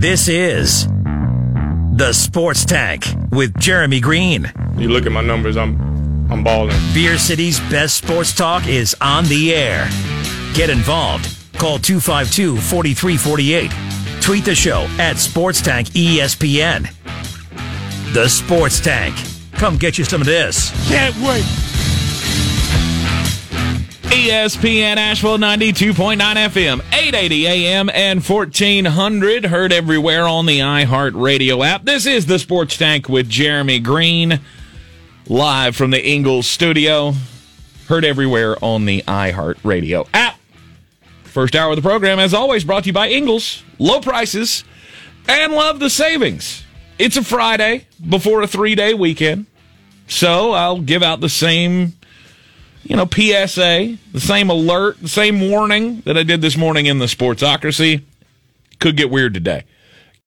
This is the Sports Tank with Jeremy Greene. You look at my numbers, I'm I'm balling. Beer City's best sports talk is on the air. Get involved. Call 252 4348. Tweet the show at Sports Tank ESPN. The Sports Tank. Come get you some of this. Can't wait. ESPN Asheville 92.9 FM, 880 AM and 1400. Heard everywhere on the iHeartRadio app. This is the Sports Tank with Jeremy Greene, live from the Ingles studio. Heard everywhere on the iHeartRadio app. First hour of the program, as always, brought to you by Ingles. Low prices and love the savings. It's a Friday before a three day weekend. So I'll give out the same you know, PSA, the same alert, the same warning that I did this morning in the Sportsocracy. Could get weird today.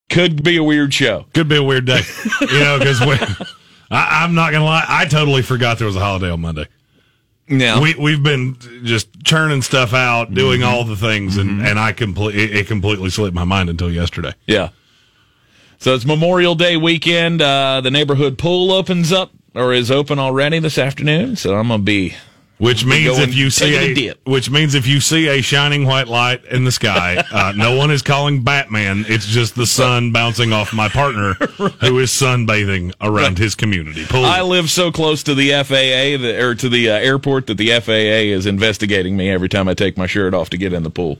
Could be a weird show. Could be a weird day. you know, because I'm not gonna lie, I totally forgot there was a holiday on Monday. Yeah, we we've been just churning stuff out, doing mm-hmm. all the things, and mm-hmm. and I completely it completely slipped my mind until yesterday. Yeah. So it's Memorial Day weekend. Uh, the neighborhood pool opens up or is open already this afternoon. So I'm gonna be which means if you see a, a which means if you see a shining white light in the sky, uh, no one is calling Batman. It's just the sun bouncing off my partner right. who is sunbathing around right. his community pool. I live so close to the FAA or to the uh, airport that the FAA is investigating me every time I take my shirt off to get in the pool.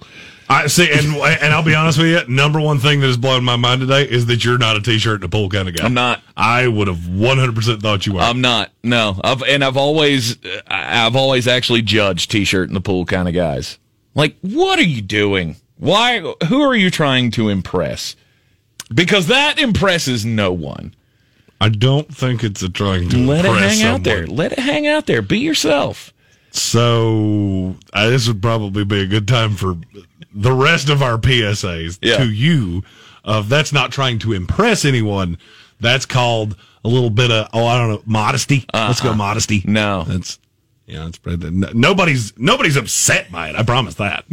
I see, and and I'll be honest with you. Number one thing that has blown my mind today is that you're not a t-shirt and a pool kind of guy. I'm not. I would have 100 percent thought you were. I'm not. No, I've and I've always I've always actually judged t-shirt and the pool kind of guys. Like, what are you doing? Why? Who are you trying to impress? Because that impresses no one. I don't think it's a trying to impress. let it hang someone. out there. Let it hang out there. Be yourself. So uh, this would probably be a good time for the rest of our PSAs yeah. to you of that's not trying to impress anyone. That's called a little bit of oh I don't know modesty. Uh-huh. Let's go uh-huh. modesty. No, that's yeah. It's nobody's nobody's upset by it. I promise that.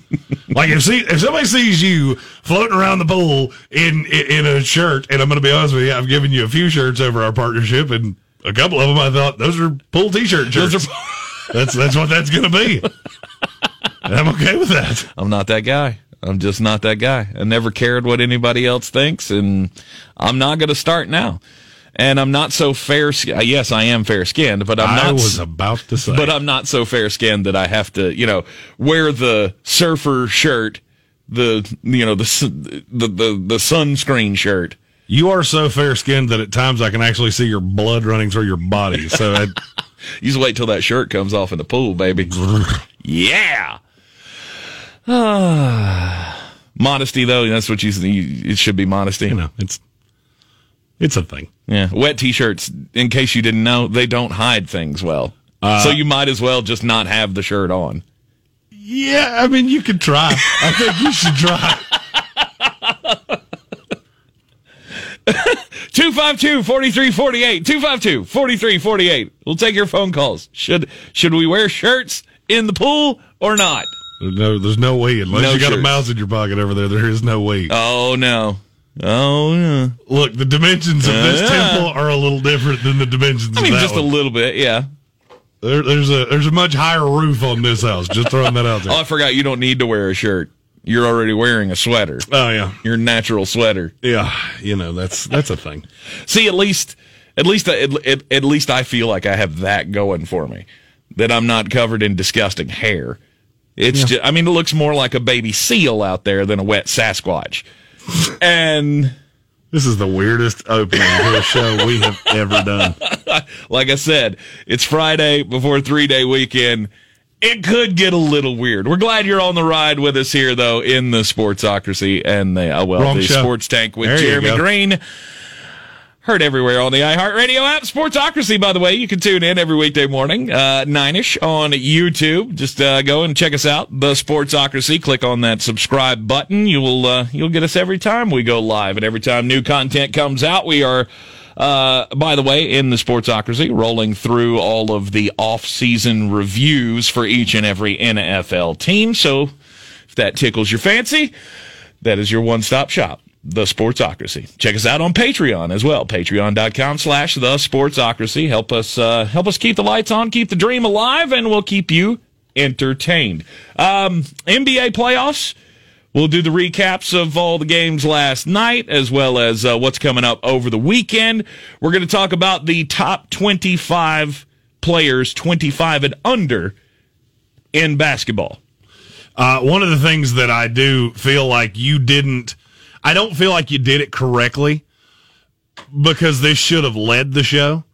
like if see if somebody sees you floating around the pool in in, in a shirt, and I'm going to be honest with you, I've given you a few shirts over our partnership, and a couple of them I thought those are pool t-shirt shirts. that's that's what that's going to be. I'm okay with that. I'm not that guy. I'm just not that guy. I never cared what anybody else thinks, and I'm not going to start now. And I'm not so fair. Skinned uh, yes, I am fair skinned, but I'm not. I was about to say, but I'm not so fair skinned that I have to, you know, wear the surfer shirt, the you know the the the, the sunscreen shirt. You are so fair skinned that at times I can actually see your blood running through your body. So I, you just wait till that shirt comes off in the pool, baby. yeah. modesty, though, that's what you. It should be modesty. You know, it's it's a thing. Yeah, wet t-shirts. In case you didn't know, they don't hide things well. Uh, so you might as well just not have the shirt on. Yeah, I mean, you could try. I think you should try. 252 4348 252 4348 we'll take your phone calls should should we wear shirts in the pool or not no, there's no way. Unless no you got a mouse in your pocket over there, there is no way. Oh no. Oh yeah. Look, the dimensions of this uh, temple are a little different than the dimensions. I mean, just one. a little bit, yeah. There, there's a there's a much higher roof on this house. Just throwing that out there. oh, I forgot. You don't need to wear a shirt. You're already wearing a sweater. Oh yeah, your natural sweater. Yeah, you know that's that's a thing. See, at least at least at, at, at least I feel like I have that going for me. That I'm not covered in disgusting hair. It's yeah. just, I mean, it looks more like a baby seal out there than a wet Sasquatch. and this is the weirdest opening to a show we have ever done. like I said, it's Friday before three day weekend. It could get a little weird. We're glad you're on the ride with us here, though, in the Sportsocracy and the, uh, well, Wrong the show. Sports Tank with there Jeremy Greene. Heard everywhere on the iHeartRadio app. Sportsocracy, by the way, you can tune in every weekday morning, uh, nine-ish on YouTube. Just, uh, go and check us out. The Sportsocracy. Click on that subscribe button. You will, uh, you'll get us every time we go live and every time new content comes out. We are, uh, by the way, in the Sportsocracy, rolling through all of the off-season reviews for each and every NFL team. So if that tickles your fancy, that is your one-stop shop the Sportsocracy. Check us out on Patreon as well. Patreon.com slash the Sportsocracy. Help us uh, help us keep the lights on, keep the dream alive, and we'll keep you entertained. Um, NBA playoffs. We'll do the recaps of all the games last night as well as uh, what's coming up over the weekend. We're going to talk about the top 25 players, 25 and under in basketball. Uh, one of the things that I do feel like you didn't, I don't feel like you did it correctly because this should have led the show,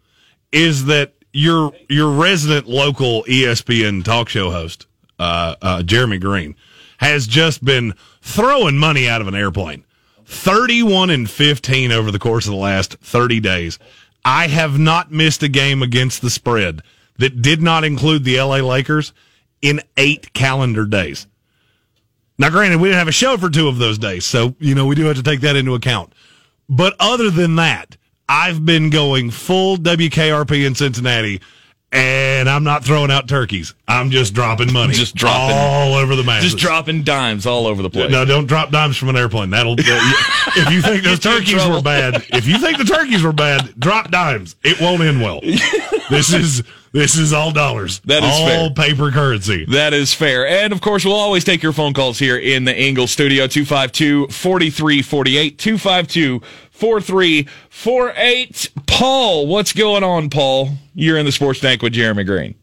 is that your your resident local ESPN talk show host, uh, uh, Jeremy Greene, has just been throwing money out of an airplane. 31 and 15 over the course of the last 30 days. I have not missed a game against the spread that did not include the LA Lakers in eight calendar days. Now, granted, we didn't have a show for two of those days, so, you know, we do have to take that into account. But other than that, I've been going full WKRP in Cincinnati, and I'm not throwing out turkeys. I'm just dropping money. Just dropping- all over the masses. Just dropping dimes all over the place. No, don't drop dimes from an airplane. That'll. If you think those Get you in turkeys were bad, if you think the turkeys were bad, drop dimes. It won't end well. this is this is all dollars. That is all fair. paper currency. That is fair. And of course, we'll always take your phone calls here in the Ingles studio 252 4348. 252 4348. Paul, what's going on, Paul? You're in the sports tank with Jeremy Greene.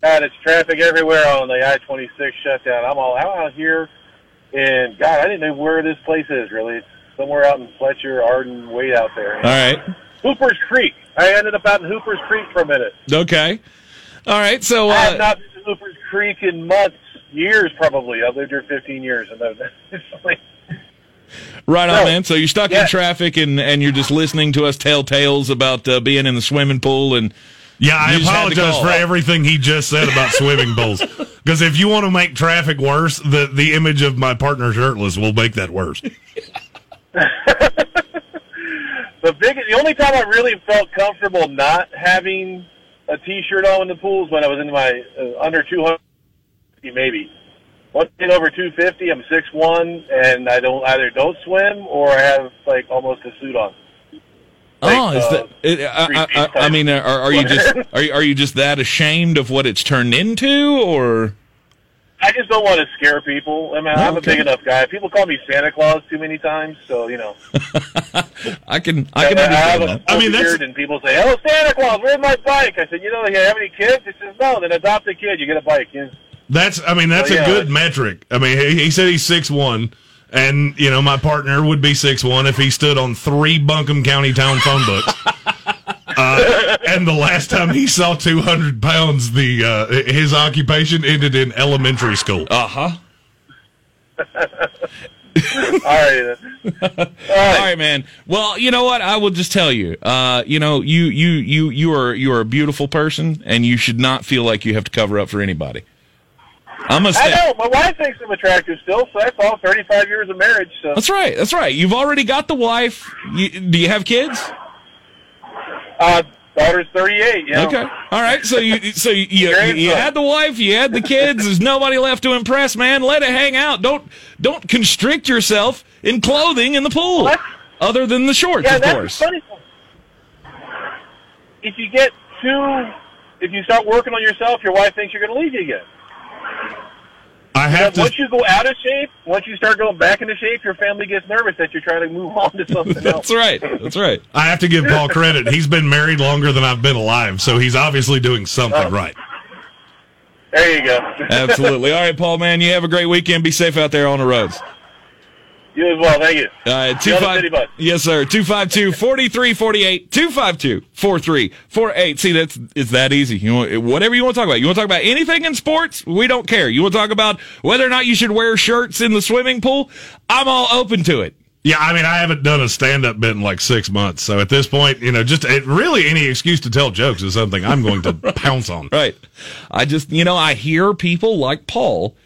God, it's traffic everywhere on the I-26 shutdown. I'm all out here, and God, I didn't know where this place is really. It's somewhere out in Fletcher, Arden, way out there. All right. Hooper's Creek. I ended up out in Hooper's Creek for a minute. Okay. All right. So, I have uh, not been to Hooper's Creek in months, years probably. I've lived here 15 years, and I've- it's like, right on, so, man. So you're stuck in traffic and, and you're just listening to us tell tales about uh, being in the swimming pool and Yeah, I You just had to apologize for everything he just said about swimming pools. Because if you want to make traffic worse, the the image of my partner shirtless will make that worse. the big, the only time I really felt comfortable not having a T-shirt on in the pool is when I was in my uh, under 200, maybe. Once I get over 250, I'm 6'1", and I don't either don't swim or I have like almost a suit on. Oh, is uh, that? It, I, I, I, I mean, are, are you just are you, are you just that ashamed of what it's turned into, or I just don't want to scare people. I mean, I'm a big enough guy. People call me Santa Claus too many times, so you know. I can I can I have understand a that. I mean, that's- beard, and people say, "Oh, Santa Claus, where's my bike?" I said, "You know, you have any kids?" He says, "No." Then adopt a kid, you get a bike. You know? That's I mean that's Well, a yeah, good it's- metric. I mean he, he said he's six one, and you know my partner would be six one if he stood on three Buncombe County town phone books. And the last time he saw two hundred pounds, the uh, his occupation ended in elementary school. Uh huh. All right. then. All right, man. Well, you know what? I will just tell you. Uh, you know, you you you you are you are a beautiful person, and you should not feel like you have to cover up for anybody. I'm gonna I know. My wife thinks I'm attractive still, so that's all 35 years of marriage. So, That's right. That's right. You've already got the wife. You, do you have kids? uh, daughter's 38. You know? Okay. All right. So you so you you, you had the wife, you had the kids. There's nobody left to impress, man. Let it hang out. Don't don't constrict yourself in clothing in the pool, What? other than the shorts, Yeah, of that's course. funny. If you get too, if you start working on yourself, your wife thinks you're going to leave you again. I have to. once you go out of shape, once you start going back into shape, your family gets nervous that you're trying to move on to something else. That's right. That's right. I have to give Paul credit. He's been married longer than I've been alive, so he's obviously doing something Oh. right. There you go. Absolutely. All right, Paul, man. You have a great weekend. Be safe out there on the roads. You as well. Thank you. All right, two five, city bus. yes, sir. 252 4348 252 4348. See, that's it's that easy. You want, whatever you want to talk about. You want to talk about anything in sports? We don't care. You want to talk about whether or not you should wear shirts in the swimming pool? I'm all open to it. Yeah, I mean, I haven't done a stand up bit in like six months. So at this point, you know, just it, really any excuse to tell jokes is something I'm going to pounce on. Right. I just, you know, I hear people like Paul,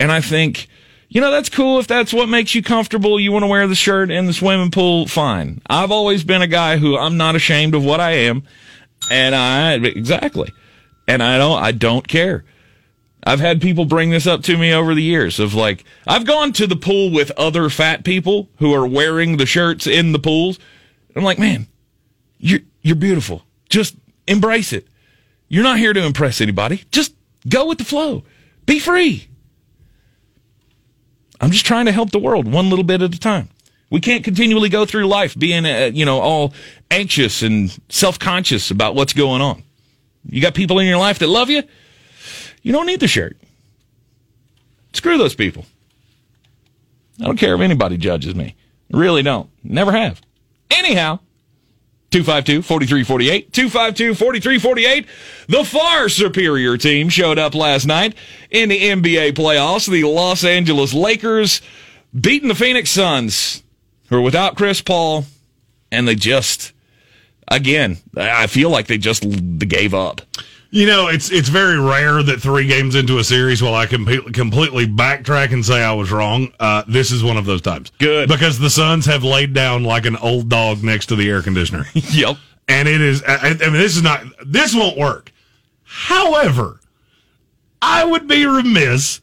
and I think, you know, that's cool if that's what makes you comfortable. You want to wear the shirt in the swimming pool, fine. I've always been a guy who I'm not ashamed of what I am, and I exactly, and I don't, I don't care. I've had people bring this up to me over the years of like, I've gone to the pool with other fat people who are wearing the shirts in the pools. I'm like, man, you're, you're beautiful. Just embrace it. You're not here to impress anybody. Just go with the flow. Be free. I'm just trying to help the world one little bit at a time. We can't continually go through life being, uh, you know, all anxious and self-conscious about what's going on. You got people in your life that love you. You don't need the shirt. Screw those people. I don't care if anybody judges me. Really don't. Never have. Anyhow, 252 4348. 252 4348. The far superior team showed up last night in the NBA playoffs. The Los Angeles Lakers beating the Phoenix Suns, who are without Chris Paul, and they just, again, I feel like they just gave up. You know, it's it's very rare that three games into a series, while I can completely backtrack and say I was wrong, uh, this is one of those times. Good. Because the Suns have laid down like an old dog next to the air conditioner. yep. And it is, I, I mean, this is not, this won't work. However, I would be remiss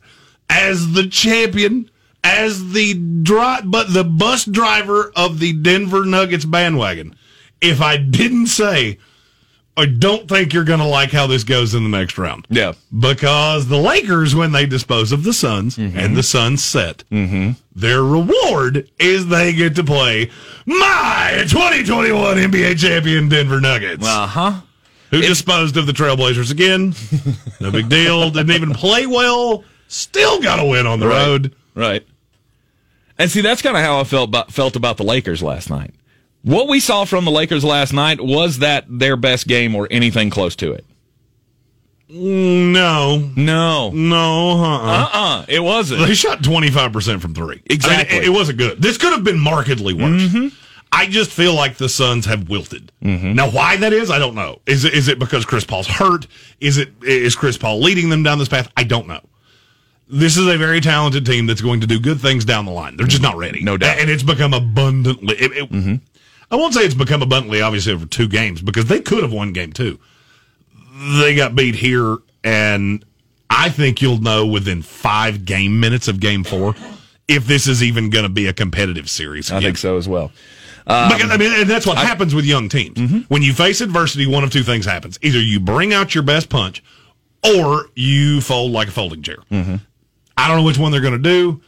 as the champion, as the dri- but the bus driver of the Denver Nuggets bandwagon, if I didn't say I don't think you're going to like how this goes in the next round. Yeah. Because the Lakers, when they dispose of the Suns mm-hmm. and the Suns set, mm-hmm. their reward is they get to play my 2021 NBA champion Denver Nuggets. Uh huh. Who it's- disposed of the Trailblazers again? no big deal. Didn't even play well. Still got to win on the right. road. Right. And see, that's kind of how I felt about, felt about the Lakers last night. What we saw from the Lakers last night was that their best game or anything close to it? No. No. No. Uh-uh. Uh-uh. It wasn't. They shot 25% from three. Exactly. I mean, it, it, wasn't good. This could have been markedly worse. Mm-hmm. I just feel like the Suns have wilted. Mm-hmm. Now, why that is, I don't know. Is it, is it because Chris Paul's hurt? Is it is Chris Paul leading them down this path? I don't know. This is a very talented team that's going to do good things down the line. They're just not ready. No doubt. And it's become abundantly. It, it, mm-hmm. I won't say it's become abundantly obvious over two games because they could have won game two. They got beat here, and I think you'll know within five game minutes of game four if this is even going to be a competitive series. Again. I think so as well. Um, because, I mean, and that's what I, happens with young teams. Mm-hmm. When you face adversity, one of two things happens: either you bring out your best punch, or you fold like a folding chair. Mm-hmm. I don't know which one they're going to do.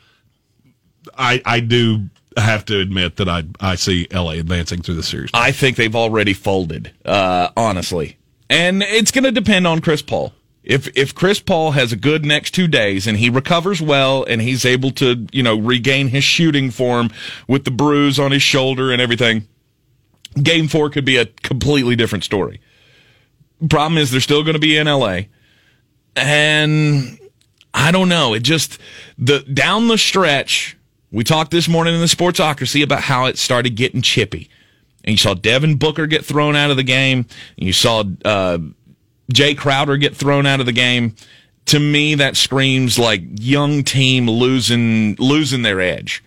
I I do have to admit that I I see LA advancing through the series. I think they've already folded, uh, honestly, and it's going to depend on Chris Paul. If if Chris Paul has a good next two days and he recovers well and he's able to you know regain his shooting form with the bruise on his shoulder and everything, Game four could be a completely different story. Problem is they're still going to be in LA, and I don't know. It just the down the stretch we talked this morning in the Sportsocracy about how it started getting chippy. And you saw Devin Booker get thrown out of the game. And you saw uh, Jae Crowder get thrown out of the game. To me, that screams like young team losing losing their edge.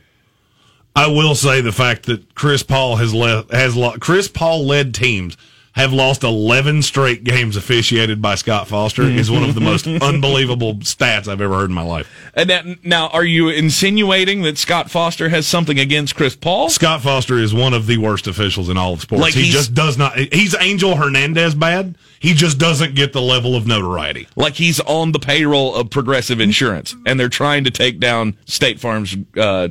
I will say the fact that Chris Paul has led has Chris Paul led teams have lost 11 straight games officiated by Scott Foster is one of the most unbelievable stats I've ever heard in my life. And that, now, are you insinuating that Scott Foster has something against Chris Paul? Scott Foster is one of the worst officials in all of sports. Like he just does not. He's Angel Hernandez bad. He just doesn't get the level of notoriety. Like he's on the payroll of Progressive Insurance, and they're trying to take down State Farm's uh,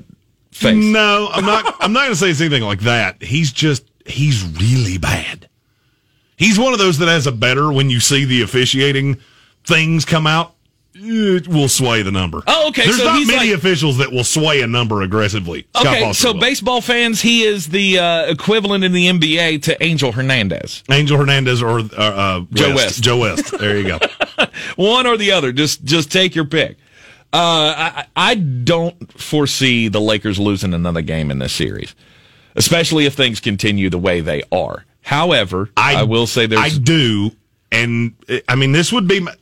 face. No, I'm not. I'm not going to say anything like that. He's just he's really bad. He's one of those that has a better when you see the officiating things come out. It will sway the number. Oh, okay. There's so not many like, officials that will sway a number aggressively. Okay, so will. baseball fans, he is the uh, equivalent in the NBA to Angel Hernandez. Angel Hernandez or uh, uh, Joe West. Joe West. There you go. One or the other. Just just take your pick. Uh, I, I don't foresee the Lakers losing another game in this series, especially if things continue the way they are. However, I, I will say there's. I do. And I mean, this would be. My,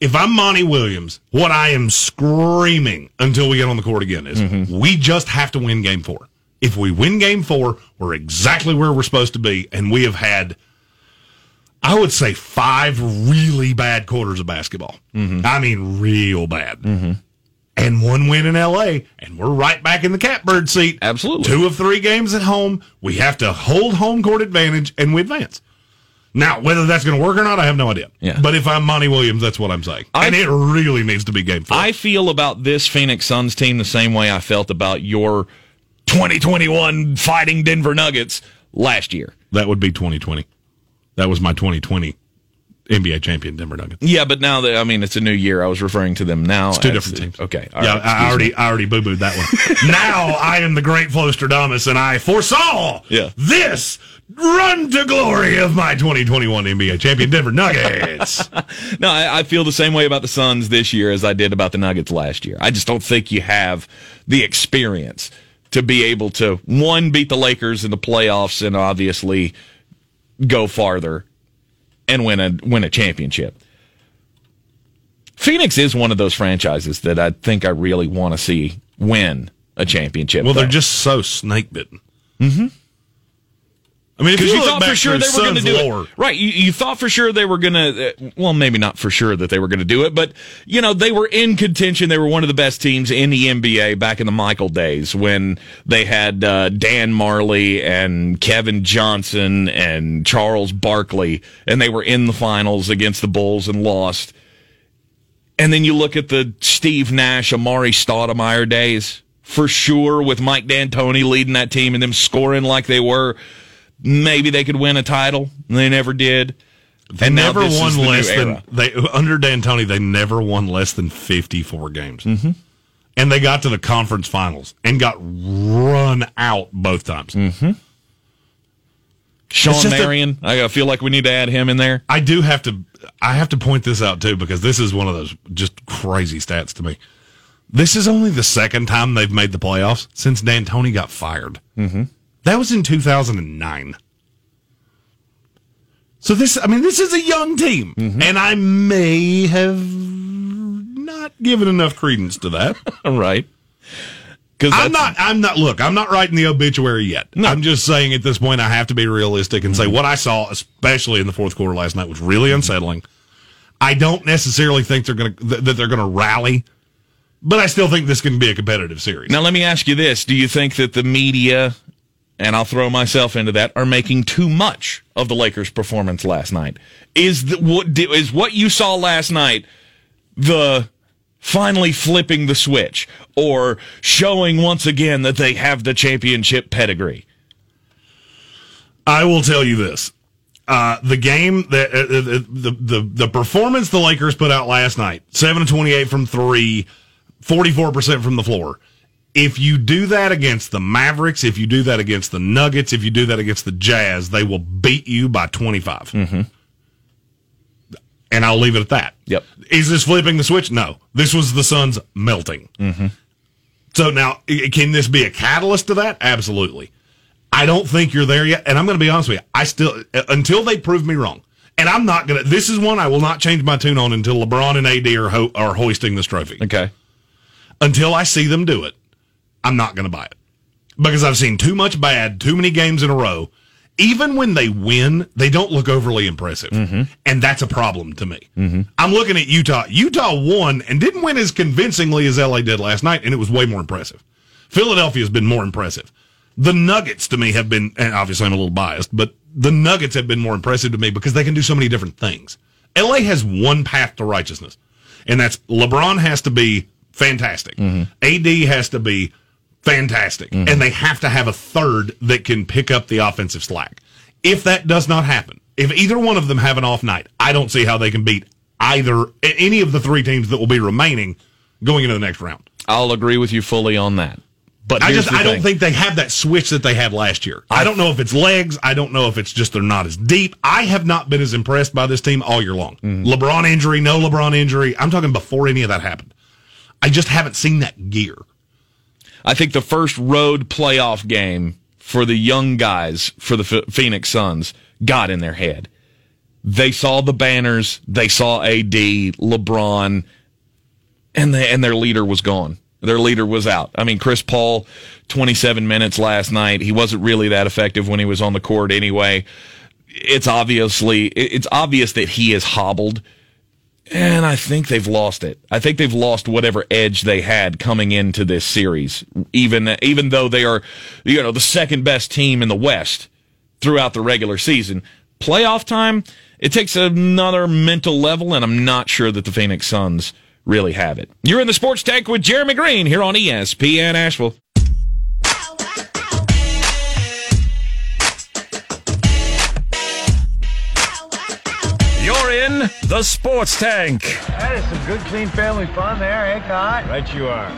if I'm Monty Williams, what I am screaming until we get on the court again is mm-hmm. we just have to win game four. If we win game four, we're exactly where we're supposed to be. And we have had. I would say five really bad quarters of basketball. Mm-hmm. I mean, real bad. And one win in LA, and we're right back in the catbird seat. Absolutely. Two of three games at home. We have to hold home court advantage, and we advance. Now, whether that's going to work or not, I have no idea. Yeah. But if I'm Monty Williams, that's what I'm saying. I- and it really needs to be game four. I feel about this Phoenix Suns team the same way I felt about your 2021 fighting Denver Nuggets last year. that would be 2020. That was my 2020 NBA champion, Denver Nuggets. Yeah, but now that I mean it's a new year, I was referring to them now. It's two different the- teams. Okay, all yeah, right, I already, me. I already boo booed that one. now I am the great Flostradamus, and I foresaw Yeah. this run to glory of my 2021 NBA champion Denver Nuggets. No, I, I feel the same way about the Suns this year as I did about the Nuggets last year. I just don't think you have the experience to be able to one beat the Lakers in the playoffs and obviously go farther and win a win a championship. Phoenix is one of those franchises that I think I really want to see win a championship. well, they're just so snake bitten. Mm-hmm. I mean, Because you, thought for sure they were going to do lore, it, right? You, you thought for sure they were going to. Uh, well, maybe not for sure that they were going to do it, but you know they were in contention. They were one of the best teams in the NBA back in the Michael days when they had uh, Dan Majerle and Kevin Johnson and Charles Barkley, and they were in the finals against the Bulls and lost. And then you look at the Steve Nash, Amar'e Stoudemire days, for sure, with Mike D'Antoni leading that team and them scoring like they were. Maybe they could win a title. They never did. They and never won less than they under D'Antoni. They never won less than fifty four games, mm-hmm. and they got to the conference finals and got run out both times. Mm-hmm. Shawn just a- Marion. I feel like we need to add him in there. I do have to. I have to point this out too because this is one of those just crazy stats to me. This is only the second time they've made the playoffs since D'Antoni got fired. Mm-hmm. That was in two thousand and nine. So this, I mean, this is a young team, mm-hmm. and I may have not given enough credence to that. right. Because I'm not. I'm not. Look, I'm not writing the obituary yet. No. I'm just saying at this point I have to be realistic and say mm-hmm. what I saw, especially in the fourth quarter last night, was really mm-hmm. unsettling. I don't necessarily think they're going to th- that they're going to rally, but I still think this can be a competitive series. Now, let me ask you this: Do you think that the media, and I'll throw myself into that, are making too much of the Lakers' performance last night? Is the, what what you saw last night the finally flipping the switch, or showing once again that they have the championship pedigree? I will tell you this: uh, the game that uh, the, the the the performance the Lakers put out last night, seven to twenty eight from three, 44 percent from the floor. If you do that against the Mavericks, if you do that against the Nuggets, if you do that against the Jazz, they will beat you by twenty And I'll leave it at that. Yep. Is this flipping the switch? No. This was the Suns melting. Mm-hmm. So now, can this be a catalyst to that? Absolutely. I don't think you're there yet. And I'm going to be honest with you. I still, uh, until they prove me wrong, and I'm not going to, this is one I will not change my tune on until LeBron and AD are, ho- are hoisting this trophy. Okay. Until I see them do it, I'm not going to buy it. Because I've seen too much bad, too many games in a row. Even when they win, they don't look overly impressive. Mm-hmm. And that's a problem to me. Mm-hmm. I'm looking at Utah. Utah won and didn't win as convincingly as LA did last night, and it was way more impressive. Philadelphia has been more impressive. The Nuggets to me have been, and obviously I'm a little biased, but the Nuggets have been more impressive to me because they can do so many different things. LA has one path to righteousness, and that's LeBron has to be fantastic. Mm-hmm. AD has to be fantastic, and they have to have a third that can pick up the offensive slack. If that does not happen, if either one of them have an off night, I don't see how they can beat either any of the three teams that will be remaining going into the next round. I'll agree with you fully on that. But I just I don't think they have that switch that they had last year. I don't know if it's legs. I don't know if it's just they're not as deep. I have not been as impressed by this team all year long. Mm-hmm. LeBron injury, no LeBron injury. I'm talking before any of that happened. I just haven't seen that gear. I think the first road playoff game for the young guys for the Ph- Phoenix Suns got in their head. They saw the banners, they saw AD, LeBron, and and their leader was gone. Their leader was out. I mean, Chris Paul, 27 minutes last night. He wasn't really that effective when he was on the court anyway. it's obviously it's obvious that he is hobbled and I think they've lost it. I think they've lost whatever edge they had coming into this series even even though they are you know the second best team in the West throughout the regular season. Playoff time, it takes another mental level and I'm not sure that the Phoenix Suns really have it. You're in the Sports Tank with Jeremy Greene here on ESPN Asheville. The Sports Tank. That is some good, clean family fun there, eh, Cot? Right you are.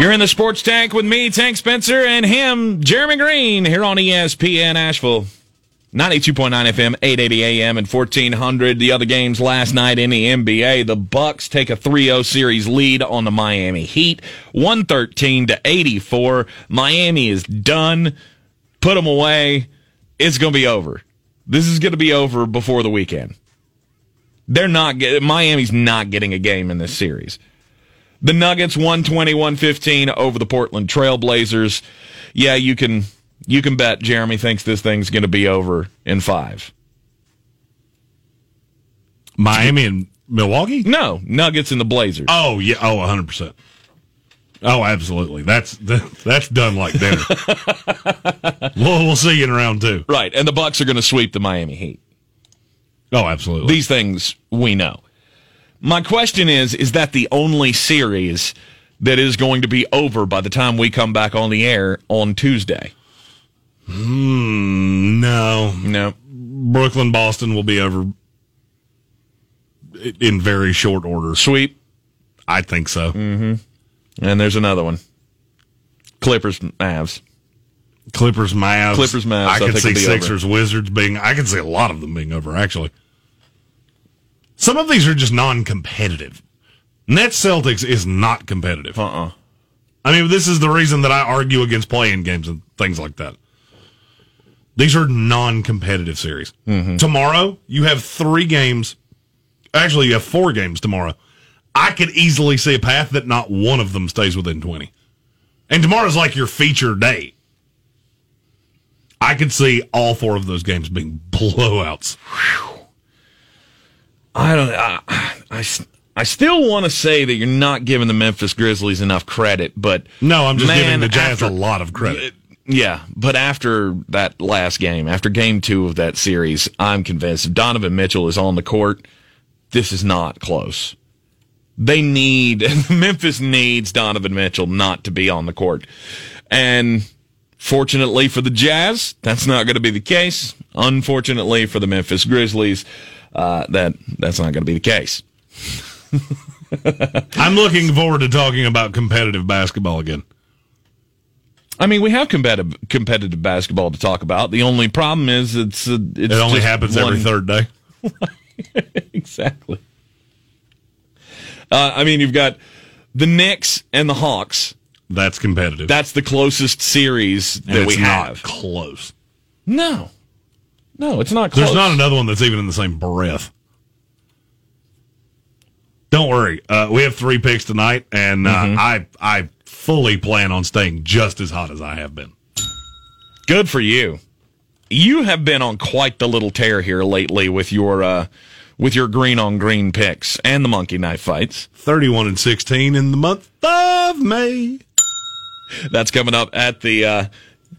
You're in the Sports Tank with me, Tank Spencer, and him, Jeremy Greene, here on ESPN Asheville. 92.9 FM, 880 AM, and 1400. The other games last night in the NBA. The Bucks take a 3-0 series lead on the Miami Heat, 113 to 84. Miami is done. Put them away. It's going to be over. This is going to be over before the weekend. They're not get, Miami's not getting a game in this series. The Nuggets 120 115 over the Portland Trailblazers. Yeah, you can you can bet Jeremy thinks this thing's going to be over in 5. Miami and Milwaukee? No, Nuggets and the Blazers. Oh, yeah. Oh, 100%. Oh, absolutely. That's that's done like dinner. we'll, we'll see you in round two. Right, and the Bucks are going to sweep the Miami Heat. Oh, absolutely. These things we know. My question is is that the only series that is going to be over by the time we come back on the air on Tuesday? Mm, no. No. Brooklyn Boston will be over in very short order. Sweep. I think so. Mm-hmm. And there's another one. Clippers Mavs. Clippers Mavs. Clippers Mavs. I I could see Sixers Wizards being. I could see a lot of them being over. Actually, some of these are just non-competitive. Nets Celtics is not competitive. Uh-uh. I mean, this is the reason that I argue against playing games and things like that. These are non-competitive series. Mm-hmm. Tomorrow, you have three games. Actually, you have four games tomorrow. I could easily see a path that not one of them stays within 20. And tomorrow's like your feature day. I could see all four of those games being blowouts. I don't. I, I, I still want to say that you're not giving the Memphis Grizzlies enough credit, but No, I'm just man, giving the Jazz after- a lot of credit. Yeah, but after that last game, after game two of that series, I'm convinced if Donovan Mitchell is on the court, this is not close. They need, Memphis needs Donovan Mitchell not to be on the court. And fortunately for the Jazz, that's not going to be the case. Unfortunately for the Memphis Grizzlies, uh, that that's not going to be the case. I'm looking forward to talking about competitive basketball again. I mean, we have competitive competitive basketball to talk about. The only problem is it's uh, it's It only happens every third day. exactly. Uh, I mean, you've got the Knicks and the Hawks. That's competitive. That's the closest series And that we not have. close. No, no, it's not close. There's not another one that's even in the same breath. Don't worry. Uh, we have three picks tonight, and uh, Mm-hmm. I I fully plan on staying just as hot as I have been. Good for you. You have been on quite the little tear here lately with your uh, with your green on green picks and the monkey knife fights. 31 and 16 in the month of May. That's coming up at the uh,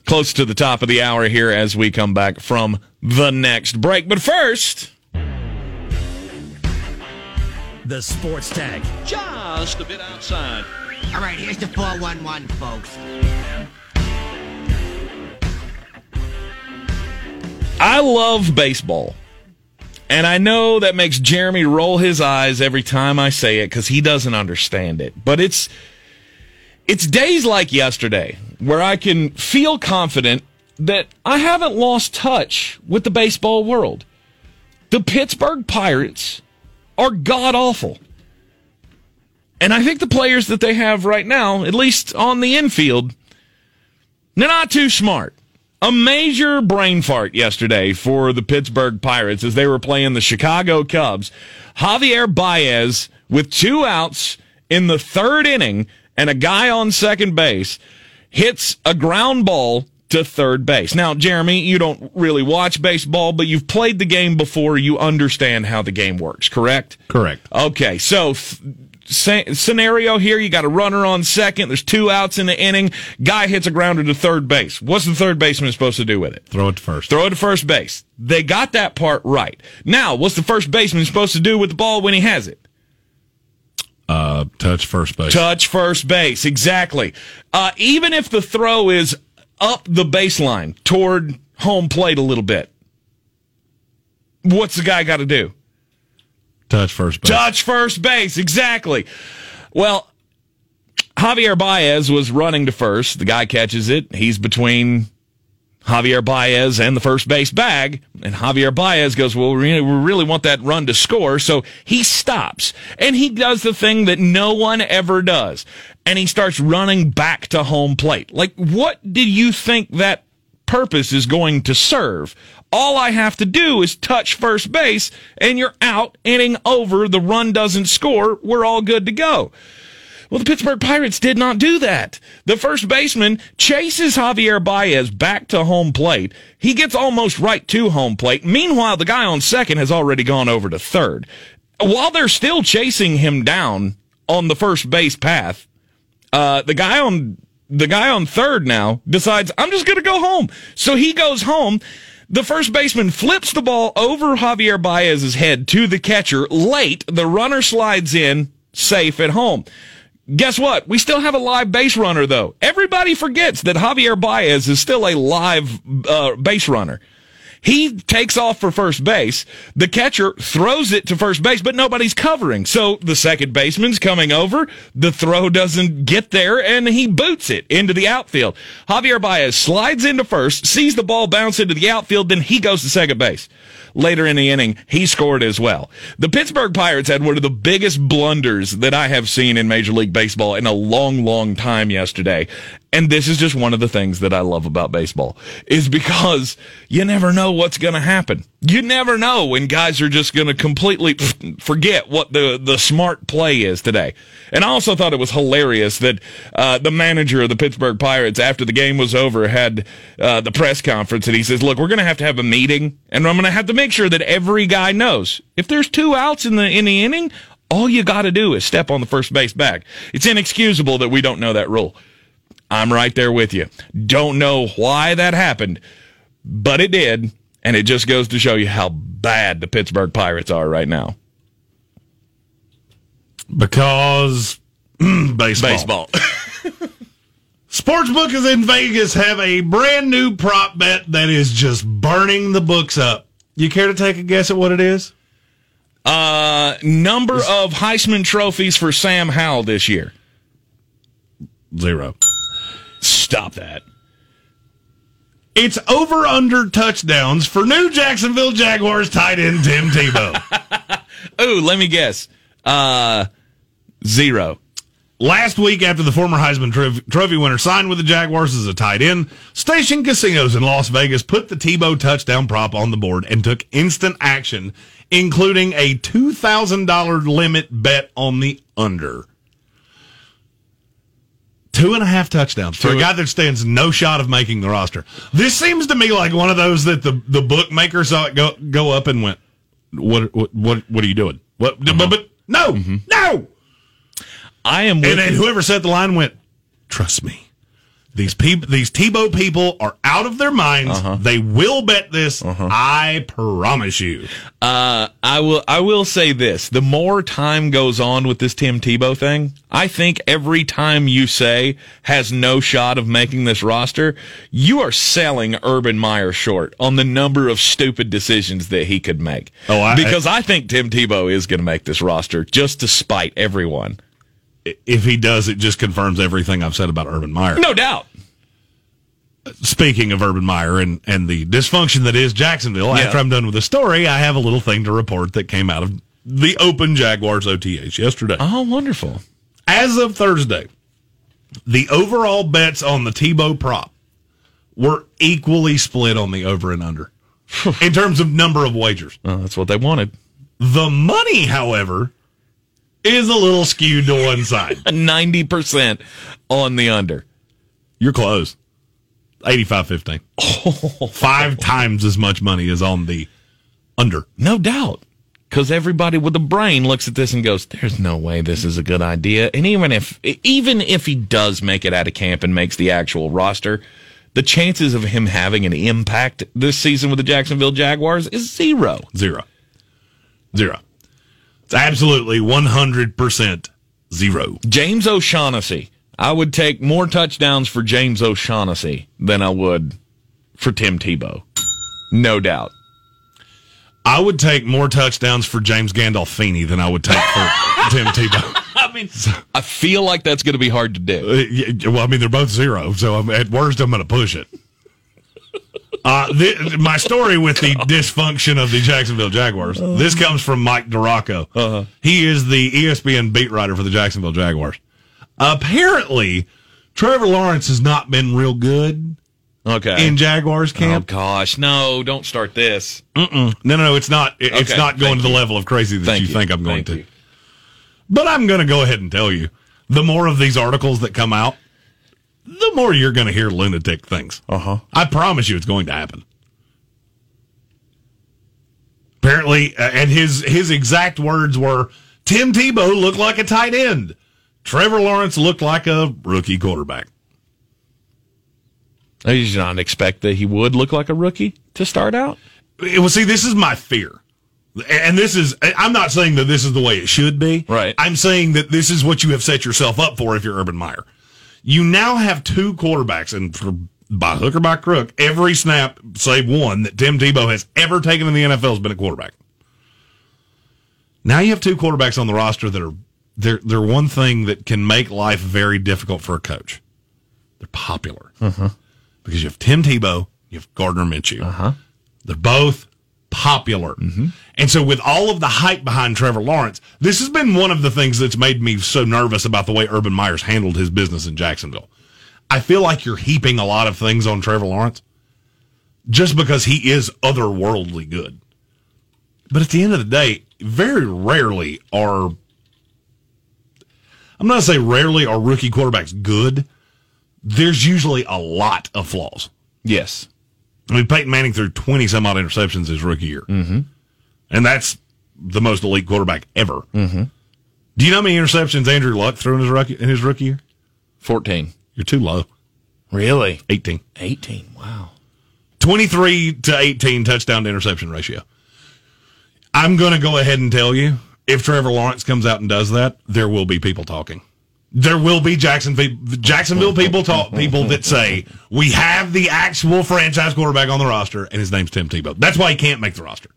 close to the top of the hour here as we come back from the next break. But first, The Sports tag. just a bit outside. All right, here's the 411, folks. I love baseball. And I know that makes Jeremy roll his eyes every time I say it because he doesn't understand it. But it's it's days like yesterday where I can feel confident that I haven't lost touch with the baseball world. The Pittsburgh Pirates are god awful. And I think the players that they have right now, at least on the infield, they're not too smart. A major brain fart yesterday for the Pittsburgh Pirates as they were playing the Chicago Cubs. Javier Baez with two outs in the third inning and a guy on second base hits a ground ball to third base. Now, Jeremy, you don't really watch baseball, but you've played the game before. You understand how the game works, correct? Correct. Okay, so sa- scenario here: you got a runner on second. There's two outs in the inning. Guy hits a grounder to third base. What's the third baseman supposed to do with it? Throw it to first. Throw it to first base. They got that part right. Now, what's the first baseman supposed to do with the ball when he has it? Uh, touch first base. Touch first base. Exactly. Uh, even if the throw is up the baseline toward home plate a little bit, what's the guy got to do? Touch first base. Touch first base. Exactly. Well, Javier Baez was running to first. The guy catches it. He's between Javier Baez and the first base bag. And Javier Baez goes, Well, we really, want that run to score. So he stops and he does the thing that no one ever does. And he starts running back to home plate. Like, what did you think that purpose is going to serve? All I have to do is touch first base and you're out, inning over. The run doesn't score. We're all good to go. Well, the Pittsburgh Pirates did not do that. The first baseman chases Javier Baez back to home plate. He gets almost right to home plate. Meanwhile, the guy on second has already gone over to third. While they're still chasing him down on the first base path, uh, the guy on the guy on third now decides I'm just going to go home. So he goes home. The first baseman flips the ball over Javier Baez's head to the catcher late. The runner slides in safe at home. Guess what? We still have a live base runner though. Everybody forgets that Javier Baez is still a live uh, base runner. He takes off for first base. The catcher throws it to first base, but nobody's covering. So the second baseman's coming over. The throw doesn't get there and he boots it into the outfield. Javier Baez slides into first, sees the ball bounce into the outfield, then he goes to second base. Later in the inning, he scored as well. The Pittsburgh Pirates had one of the biggest blunders that I have seen in Major League Baseball in a long, long time yesterday. And this is just one of the things that I love about baseball is because you never know what's going to happen. You never know when guys are just going to completely forget what the, the smart play is today. And I also thought it was hilarious that uh, the manager of the Pittsburgh Pirates, after the game was over, had uh, the press conference and he says, "Look, we're going to have to have a meeting, and I'm going to have to make sure that every guy knows if there's two outs in the in the inning, all you got to do is step on the first base bag. It's inexcusable that we don't know that rule." I'm right there with you. Don't know why that happened, but it did. And it just goes to show you how bad the Pittsburgh Pirates are right now. Because baseball. Baseball. Sportsbook in Vegas have a brand new prop bet that is just burning the books up. You care to take a guess at what it is? Uh, number of Heisman trophies for Sam Howell this year. Zero. Stop that. It's over under touchdowns for new Jacksonville Jaguars tight end Tim Tebow. Ooh, let me guess. Uh, zero. Last week, after the former Heisman Trophy- winner signed with the Jaguars as a tight end, Station Casinos in Las Vegas put the Tebow touchdown prop on the board and took instant action, including a $2,000 limit bet on the under. Two and a half touchdowns for a guy that stands no shot of making the roster. This seems to me like one of those that the, the bookmaker saw it go go up and went, "What what what, what are you doing? What? But, mm-hmm. but no, mm-hmm. no." I am with And then whoever set the line went, trust me. These people, these Tebow people are out of their minds. Uh-huh. They will bet this. I promise you. Uh, I will. I will say this: the more time goes on with this Tim Tebow thing, I think every time you say has no shot of making this roster, you are selling Urban Meyer short on the number of stupid decisions that he could make. Oh, I- because I think Tim Tebow is going to make this roster just to spite everyone. If he does, it just confirms everything I've said about Urban Meyer. No doubt. Speaking of Urban Meyer and, and the dysfunction that is Jacksonville, Yeah. after I'm done with the story, I have a little thing to report that came out of the Open Jaguars OTAs yesterday. Oh, wonderful. As of Thursday, the overall bets on the Tebow prop were equally split on the over and under in terms of number of wagers. Well, that's what they wanted. The money, however, is a little skewed to one side. Ninety percent on the under. You're close. 85 15. Five times as much money is on the under. No doubt. Because everybody with a brain looks at this and goes, "There's no way this is a good idea." And even if, even if he does make it out of camp and makes the actual roster, the chances of him having an impact this season with the Jacksonville Jaguars is zero. Zero. Zero. It's absolutely 100% zero. James O'Shaughnessy. I would take more touchdowns for James O'Shaughnessy than I would for Tim Tebow. No doubt. I would take more touchdowns for James Gandolfini than I would take for Tim Tebow. I mean, I feel like that's going to be hard to do. Uh, yeah, well, I mean, they're both zero, so I'm, at worst, I'm going to push it. Uh, th- my story with the dysfunction of the Jacksonville Jaguars. This comes from Mike DiRocco. Uh-huh. He is the ESPN beat writer for the Jacksonville Jaguars. Apparently, Trevor Lawrence has not been real good Okay. in Jaguars camp. oh gosh, no! Don't start this. No, no, no. It's not. it- It's not going thank to the you. level of crazy that Thank you, you. think I'm going Thank to. you. But I'm going to go ahead and tell you: the more of these articles that come out, the more you're going to hear lunatic things. Uh huh. I promise you, it's going to happen. Apparently, uh, and his his exact words were: Tim Tebow looked like a tight end. Trevor Lawrence looked like a rookie quarterback. I did not expect that he would look like a rookie to start out. It- Well, see, this is my fear. And this is, I'm not saying that this is the way it should be. Right. I'm saying that this is what you have set yourself up for if you're Urban Meyer. You now have two quarterbacks, and for, by hook or by crook, every snap, save one, that Tim Tebow has ever taken in the NFL has been a quarterback. Now you have two quarterbacks on the roster that are, they're, they're one thing that can make life very difficult for a coach. They're popular. Mm-hmm. Because you have Tim Tebow, you have Gardner Minshew. Uh-huh. They're both popular. And so, with all of the hype behind Trevor Lawrence, this has been one of the things that's made me so nervous about the way Urban Meyer's handled his business in Jacksonville. I feel like you're heaping a lot of things on Trevor Lawrence just because he is otherworldly good. But at the end of the day, very rarely are, I'm not going to say rarely are rookie quarterbacks good. There's usually a lot of flaws. Yes. I mean, Peyton Manning threw 20 some odd interceptions his rookie year. Mm-hmm. And that's the most elite quarterback ever. Mm-hmm. Do you know how many interceptions Andrew Luck threw in his rookie, in his rookie year? 14. You're too low. Really? 18. 18. Wow. 23 to 18 touchdown to interception ratio. I'm going to go ahead and tell you if Trevor Lawrence comes out and does that, there will be people talking. There will be Jacksonville, Jacksonville people talk people that say we have the actual franchise quarterback on the roster and his name's Tim Tebow. That's why he can't make the roster.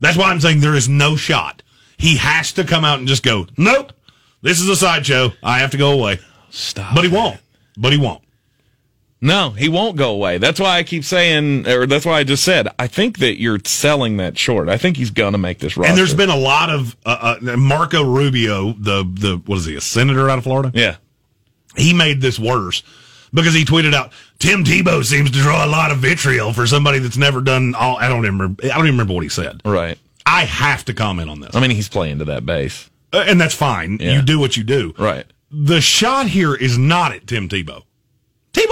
That's why I'm saying there is no shot. He has to come out and just go, nope, this is a sideshow. I have to go away. Stop. But he won't. But he won't. No, he won't go away. That's why I keep saying, or that's why I just said, I think that you're selling that short. I think he's going to make this roster. And there's been a lot of uh, uh, Marco Rubio, the the what is he, a senator out of Florida? Yeah. He made this worse because he tweeted out Tim Tebow seems to draw a lot of vitriol for somebody that's never done all. I don't even remember. I don't even remember what he said. Right. I have to comment on this, I mean, he's playing to that base. Uh, and that's fine. Yeah. You do what you do. Right. The shot here is not at Tim Tebow.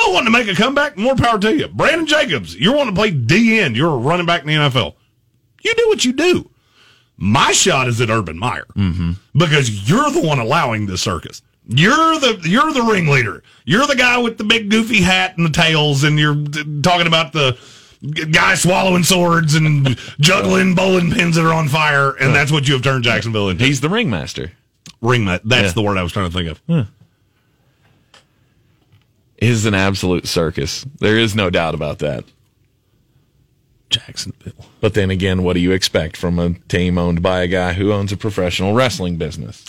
Tebow wanting to make a comeback. More power to you. Brandon Jacobs, you're wanting to play D end. You're a running back in the NFL. You do what you do. My shot is at Urban Meyer mm-hmm. because you're the one allowing this circus. You're the you're the ringleader. You're the guy with the big goofy hat and the tails, and you're talking about the guy swallowing swords and juggling bowling pins that are on fire, and that's what you have turned Jacksonville into. He's the ringmaster. Ring that. That's Yeah. the word I was trying to think of. It is an absolute circus. There is no doubt about that. Jacksonville. But then again, what do you expect from a team owned by a guy who owns a professional wrestling business?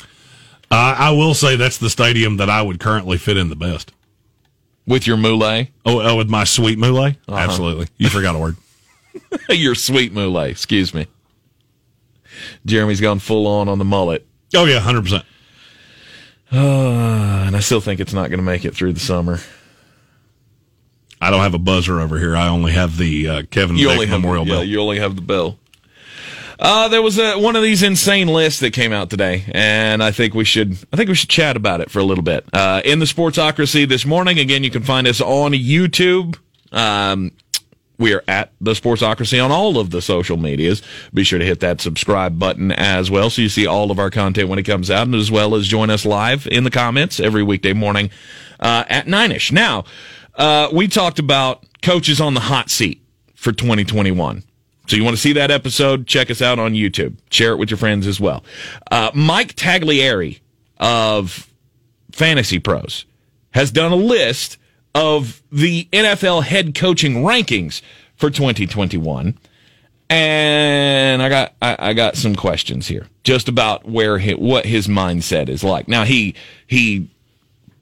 Uh, I will say that's the stadium that I would currently fit in the best. With your muley, Oh, oh with my sweet muley? Absolutely. You forgot a word. your sweet muley, excuse me. Jeremy's gone full on on the mullet. Oh, yeah, 100%. Uh, and I still think it's not going to make it through the summer. I don't have a buzzer over here. I only have the uh, Kevin You Vick only have Memorial yeah, Bell. you only have the bell. Uh, there was a, one of these insane lists that came out today, and I think we should I think we should chat about it for a little bit. Uh, in the Sportsocracy this morning, again, you can find us on YouTube. Um, we are at the Sportsocracy on all of the social medias. Be sure to hit that subscribe button as well so you see all of our content when it comes out, and as well as join us live in the comments every weekday morning uh, at 9 ish. Now, uh, we talked about coaches on the hot seat for 2021. So you want to see that episode? Check us out on YouTube. Share it with your friends as well. Uh, Mike Tagliere of Fantasy Pros has done a list of the NFL head coaching rankings for 2021. And I got I, I got some questions here just about where he, what his mindset is like. Now he he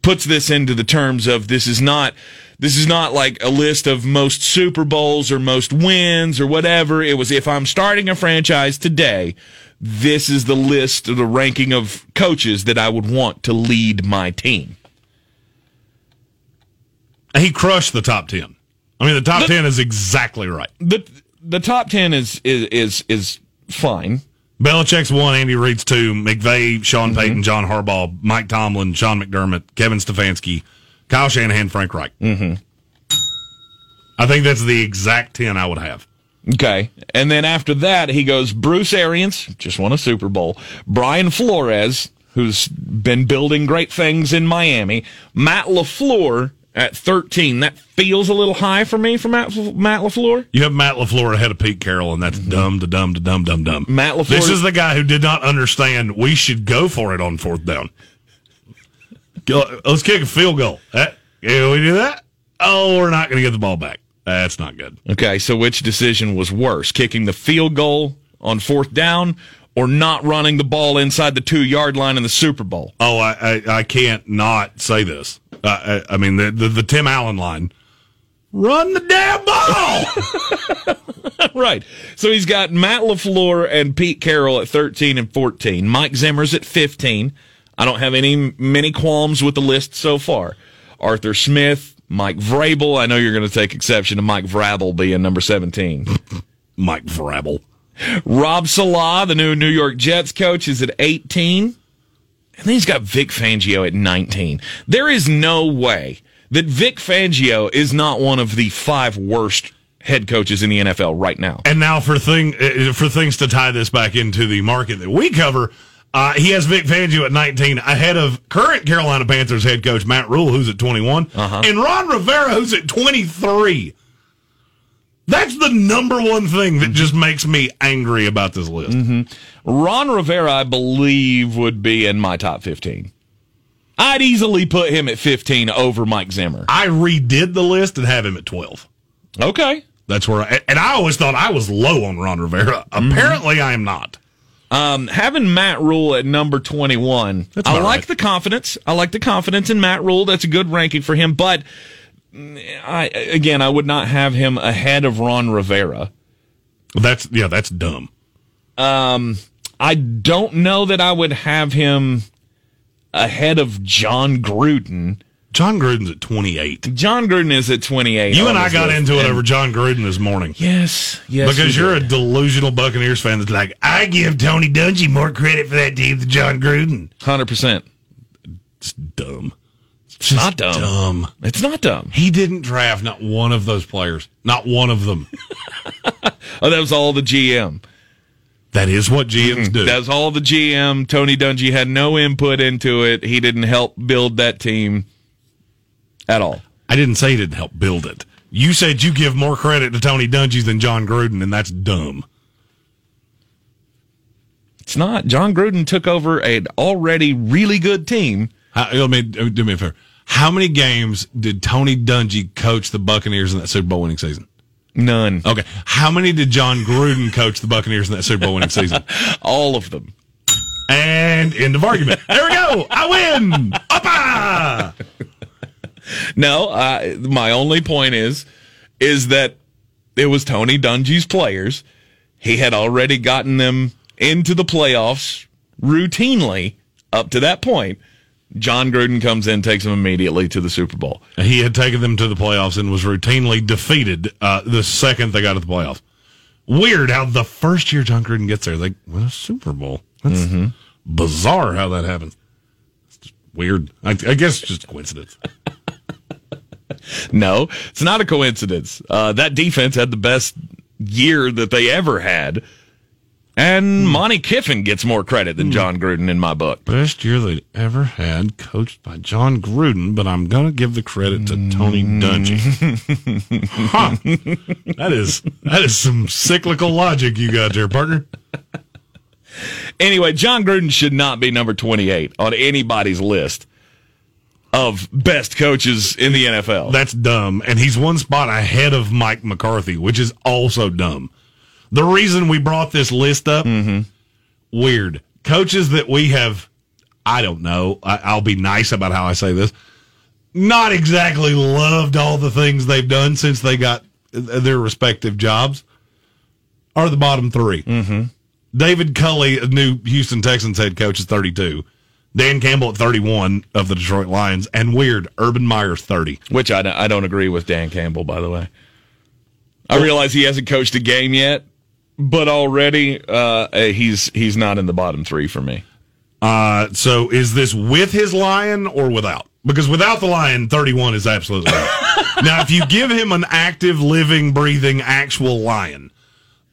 puts this into the terms of this is not this is not like a list of most Super Bowls or most wins or whatever. It was if I'm starting a franchise today, this is the list of the ranking of coaches that I would want to lead my team. He crushed the top 10. I mean, the top 10 is exactly right. The the top 10 is is is, is fine. Belichick's one, Andy Reid's two, McVay, Sean Payton, John Harbaugh, Mike Tomlin, Sean McDermott, Kevin Stefanski, Kyle Shanahan, Frank Reich. Mm-hmm. I think that's the exact 10 I would have. Okay. And then after that, he goes Bruce Arians, just won a Super Bowl, Brian Flores, who's been building great things in Miami, Matt LaFleur at 13. That feels a little high for me for Matt, Matt LaFleur. You have Matt LaFleur ahead of Pete Carroll, and that's mm-hmm. dumb to dumb to dumb, dumb, dumb. Matt LaFleur- This is the guy who did not understand we should go for it on fourth down. Let's kick a field goal. That, yeah, we do that? Oh, we're not going to get the ball back. That's not good. Okay. So which decision was worse? Kicking the field goal on fourth down or not running the ball inside the two yard line in the Super Bowl? Oh, I, I, I can't not say this. Uh, I, I mean, the, the, the Tim Allen line. Run the damn ball! right. So he's got Matt LaFleur and Pete Carroll at 13 and 14. Mike Zimmer's at 15. I don't have any many qualms with the list so far. Arthur Smith, Mike Vrabel. I know you're going to take exception to Mike Vrabel being number 17. Mike Vrabel. Rob Saleh, the new New York Jets coach, is at 18. And then he's got Vic Fangio at 19. There is no way that Vic Fangio is not one of the five worst head coaches in the NFL right now. And now for thing uh, for things to tie this back into the market that we cover, uh, he has Vic Fangio at 19, ahead of current Carolina Panthers head coach Matt Rhule, who's at 21, Uh-huh. and Ron Rivera, who's at 23. That's the number one thing that just makes me angry about this list. Ron Rivera, I believe, would be in my top 15. I'd easily put him at 15 over Mike Zimmer. I redid the list and have him at 12. Okay. That's where, I, and I always thought I was low on Ron Rivera. Apparently, I am not. Um, having Matt Rhule at number 21, That's I like right. the confidence. I like the confidence in Matt Rhule. That's a good ranking for him. But I, again, I would not have him ahead of Ron Rivera. That's yeah, that's dumb. Um, I don't know that I would have him ahead of Jon Gruden. Jon Gruden's at 28. Jon Gruden is at 28. You and I got list. into it And- over Jon Gruden this morning. Yes, yes. because we you're did. a delusional Buccaneers fan that's like, I give Tony Dungy more credit for that team than Jon Gruden. Hundred percent. It's dumb. It's not dumb. Dumb. It's not dumb. He didn't draft not one of those players. Not one of them. Oh, that was all the GM. that is what GMs mm-hmm. do. That's all the GM. Tony Dungy had no input into it. He didn't help build that team at all. I didn't say he didn't help build it. You said you give more credit to Tony Dungy than Jon Gruden, and that's dumb. It's not. Jon Gruden took over an already really good team. How, let me do me a favor. How many games did Tony Dungy coach the Buccaneers in that Super Bowl winning season? None. Okay. How many did Jon Gruden coach the Buccaneers in that Super Bowl winning season? All of them. And end of argument. There we go. I win. Uppa! No, uh, my only point is, is that it was Tony Dungy's players. He had already gotten them into the playoffs routinely up to that point. Jon Gruden comes in, takes them immediately to the Super Bowl. He had taken them to the playoffs and was routinely defeated uh, the second they got to the playoffs. Weird how the first year Jon Gruden gets there, they win a Super Bowl. That's bizarre how that happens. It's just weird. I, I guess it's just coincidence. No, it's not a coincidence. Uh, that defense had the best year that they ever had. And hmm. Monte Kiffin gets more credit than hmm. Jon Gruden in my book. Best year they ever had, coached by Jon Gruden, but I'm going to give the credit to Tony hmm. Dungy. huh. That is that is some cyclical logic you got there, partner. Anyway, Jon Gruden should not be number 28 on anybody's list of best coaches in the NFL. That's dumb, and he's one spot ahead of Mike McCarthy, which is also dumb. The reason we brought this list up, weird coaches that we have. I don't know. I, I'll be nice about how I say this. Not exactly loved all the things they've done since they got their respective jobs. Are the bottom 3 Mm-hmm. David Culley, a new Houston Texans head coach, is 32. Dan Campbell at 31 of the Detroit Lions, and weird, Urban Meyer's 30. Which I, I don't agree with Dan Campbell, by the way. I realize he hasn't coached a game yet, but already uh, he's he's not in the bottom three for me. Uh, so is this with his lion or without? Because without the lion, 31 is absolutely now, if you give him an active, living, breathing, actual lion,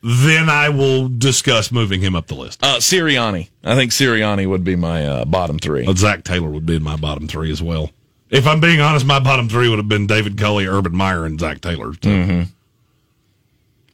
then I will discuss moving him up the list. Uh, Sirianni. I think Sirianni would be my uh, bottom three. Uh, Zac Taylor would be in my bottom three as well. If I'm being honest, my bottom three would have been David Culley, Urban Meyer, and Zac Taylor. So,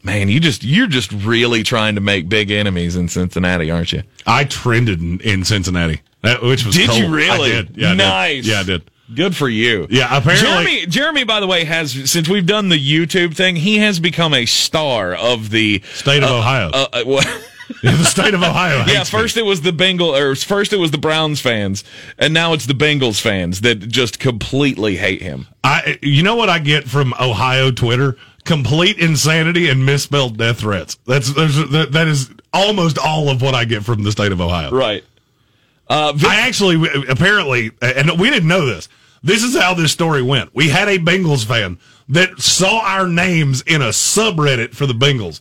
Man, you just you're just really trying to make big enemies in Cincinnati, aren't you? I trended in, in Cincinnati, that, which was Did cool. you really? I did. Yeah, I did. nice. Yeah, I did. Good for you. Yeah, apparently- Jeremy, Jeremy, by the way, has since we've done the YouTube thing, he has become a star of the State of Ohio. Uh, uh, what? the state of Ohio. yeah, hates me. first it was the Bengal, or first it was the Browns fans, and now it's the Bengals fans that just completely hate him. I, you know what I get from Ohio Twitter? Complete insanity and misspelled death threats. That's, there's, that, that is almost all of what I get from the state of Ohio. Right. Uh, I actually, apparently, and we didn't know this. This is how this story went. We had a Bengals fan that saw our names in a subreddit for the Bengals.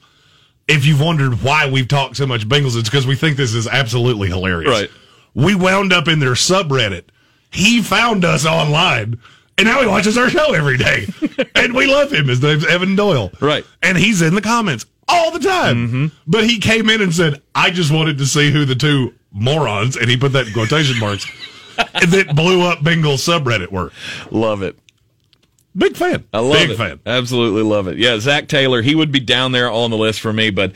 If you've wondered why we've talked so much Bengals, it's because we think this is absolutely hilarious. Right. We wound up in their subreddit. He found us online, and now he watches our show every day. and we love him. His name's Evan Doyle. Right. And he's in the comments all the time. But he came in and said, I just wanted to see who the two morons, and he put that in quotation marks, that blew up Bengals subreddit were. love it. Big fan. I love it. Big it. fan. Absolutely love it. Yeah, Zac Taylor, he would be down there on the list for me, but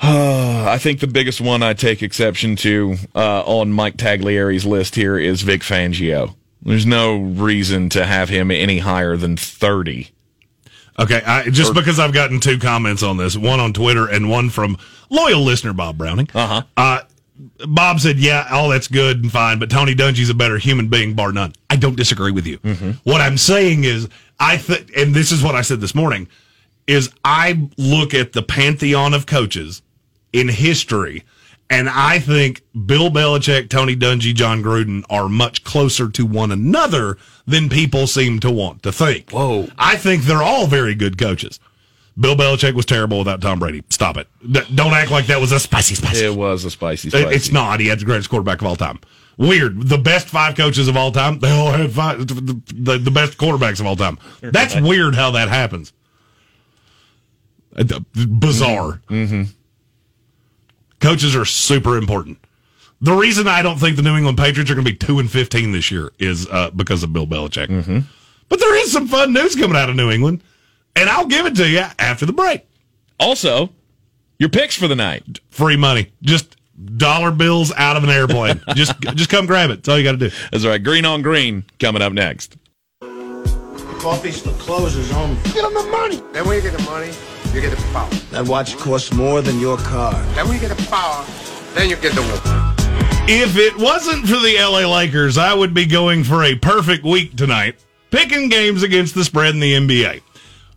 uh, I think the biggest one I take exception to uh, on Mike Tagliere's list here is Vic Fangio. There's no reason to have him any higher than 30. Okay, I, just because I've gotten two comments on this, one on Twitter and one from loyal listener Bob Browning. Uh-huh. Uh Bob said, "Yeah, all that's good and fine, but Tony Dungy's a better human being, bar none." I don't disagree with you. What I'm saying is, I think, and this is what I said this morning, is I look at the pantheon of coaches in history, and I think Bill Belichick, Tony Dungy, Jon Gruden are much closer to one another than people seem to want to think. Whoa. I think they're all very good coaches. Bill Belichick was terrible without Tom Brady. Stop it. Don't act like that was a spicy, spicy. It was a spicy, spicy. It's not. He had the greatest quarterback of all time. Weird. The best five coaches of all time, they all had five, the, the, best quarterbacks of all time. That's weird how that happens. Uh, Bizarre. Mm-hmm. Coaches are super important. The reason I don't think the New England Patriots are going to be 2 and 15 this year is uh, because of Bill Belichick. Mm-hmm. But there is some fun news coming out of New England, and I'll give it to you after the break. Also, your picks for the night. Free money. Just dollar bills out of an airplane. just just come grab it. That's all you got to do. That's right. Green on green coming up next. Coffee store closes on. Get them the money. Then when you get the money, you get the power. That watch costs more than your car. Then when you get the power, then you get the woman. If it wasn't for the LA Lakers, I would be going for a perfect week tonight, picking games against the spread in the NBA.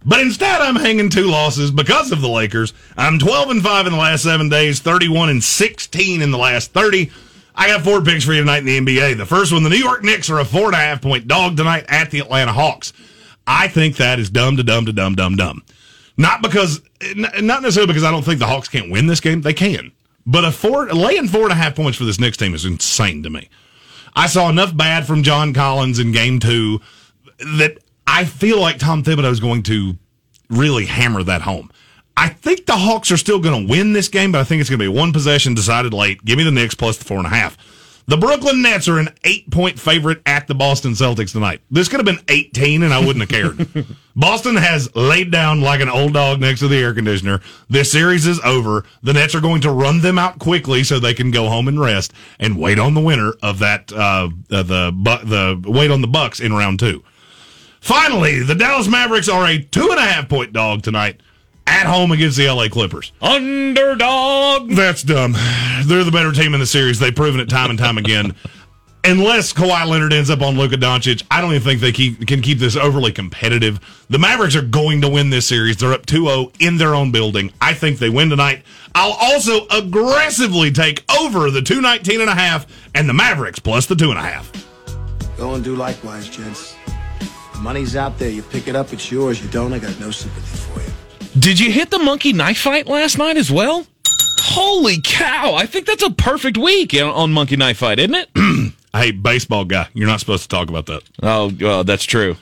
But instead, I'm hanging two losses because of the Lakers. I'm 12 and 5 in the last seven days, 31 and 16 in the last 30. I got four picks for you tonight in the NBA. The first one, the New York Knicks are a four and a half point dog tonight at the Atlanta Hawks. I think that is dumb to dumb to dumb dumb dumb. Not because, not necessarily because I don't think the Hawks can't win this game. They can. But a four, laying four and a half points for this Knicks team is insane to me. I saw enough bad from John Collins in game two that I feel like Tom Thibodeau is going to really hammer that home. I think the Hawks are still going to win this game, but I think it's going to be one possession decided late. Give me the Knicks plus the four and a half. The Brooklyn Nets are an eight point favorite at the Boston Celtics tonight. This could have been 18 and I wouldn't have cared. Boston has laid down like an old dog next to the air conditioner. This series is over. The Nets are going to run them out quickly so they can go home and rest and wait on the winner of that, uh, uh the, the, wait on the Bucks in round two. Finally, the Dallas Mavericks are a two and a half point dog tonight at home against the LA Clippers. Underdog. That's dumb. They're the better team in the series. They've proven it time and time again. Unless Kawhi Leonard ends up on Luka Doncic, I don't even think they keep, can keep this overly competitive. The Mavericks are going to win this series. They're up 2-0 in their own building. I think they win tonight. I'll also aggressively take over the 219 and a half and the Mavericks plus the two and a half. Go and do likewise, gents. The money's out there. You pick it up, it's yours. You don't, I got no sympathy for you. Did you hit the monkey knife fight last night as well? Holy cow! I think that's a perfect week on Monkey Knife Fight, isn't it? hey, baseball guy, you're not supposed to talk about that. Oh, well, that's true.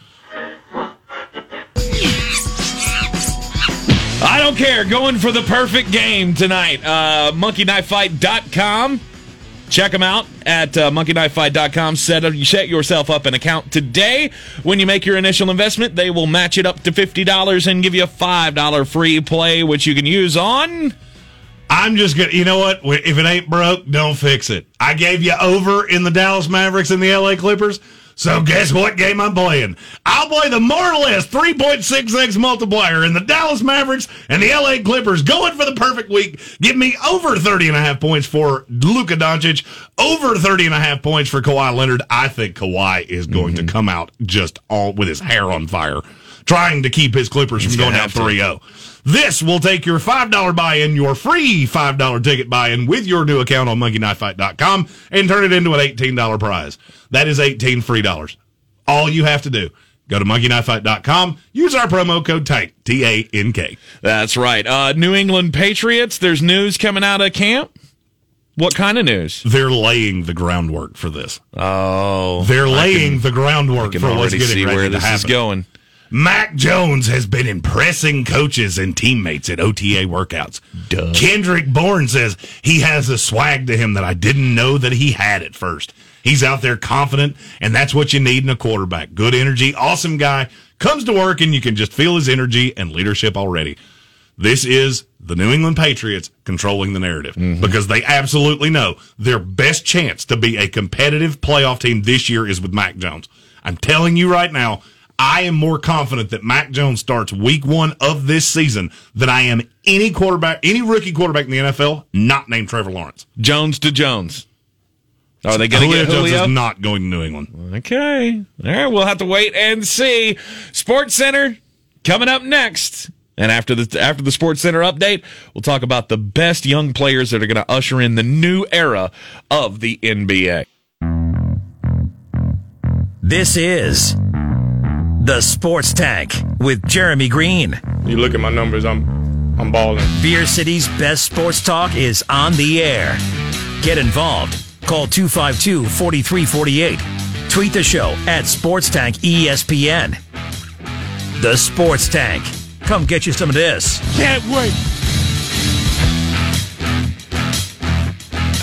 I don't care. Going for the perfect game tonight. Uh, MonkeyKnifeFight.com. Check them out at uh, monkeyknifefight.com. Set, up, set yourself up an account today. When you make your initial investment, they will match it up to $50 and give you a $5 free play, which you can use on. I'm just gonna, you know what? If it ain't broke, don't fix it. I gave you over in the Dallas Mavericks and the LA Clippers. So guess what game I'm playing? I'll play the more or less 3.6x multiplier in the Dallas Mavericks and the LA Clippers going for the perfect week. Give me over 30 and a half points for Luka Doncic, over 30 and a half points for Kawhi Leonard. I think Kawhi is going mm-hmm. to come out just all with his hair on fire, trying to keep his Clippers He's from going down 3-0. This will take your $5 buy-in, your free $5 ticket buy-in with your new account on monkeyknifefight.com and turn it into an $18 prize. That is 18 free dollars. All you have to do. Go to monkeyknifefight.com. Use our promo code TANK, T A N K. That's right. Uh, New England Patriots, there's news coming out of camp. What kind of news? They're laying the groundwork for this. Oh, they're laying can, the groundwork for what's getting ready where this to happen. is going. Mac Jones has been impressing coaches and teammates at OTA workouts. Duh. Kendrick Bourne says he has a swag to him that I didn't know that he had at first. He's out there confident, and that's what you need in a quarterback. Good energy, awesome guy, comes to work, and you can just feel his energy and leadership already. This is the New England Patriots controlling the narrative mm-hmm. because they absolutely know their best chance to be a competitive playoff team this year is with Mac Jones. I'm telling you right now, I am more confident that Mac Jones starts week one of this season than I am any quarterback, any rookie quarterback in the NFL not named Trevor Lawrence. Jones to Jones. Are they going to get Julio? Jones is not going to New England. Okay. All right. We'll have to wait and see. Sports Center coming up next. And after the after the Sports Center update, we'll talk about the best young players that are going to usher in the new era of the NBA. This is the Sports Tank with Jeremy Greene. You look at my numbers, I'm I'm balling. Beer City's best sports talk is on the air. Get involved. Call 252 4348. Tweet the show at Sports Tank ESPN. The Sports Tank. Come get you some of this. Can't wait.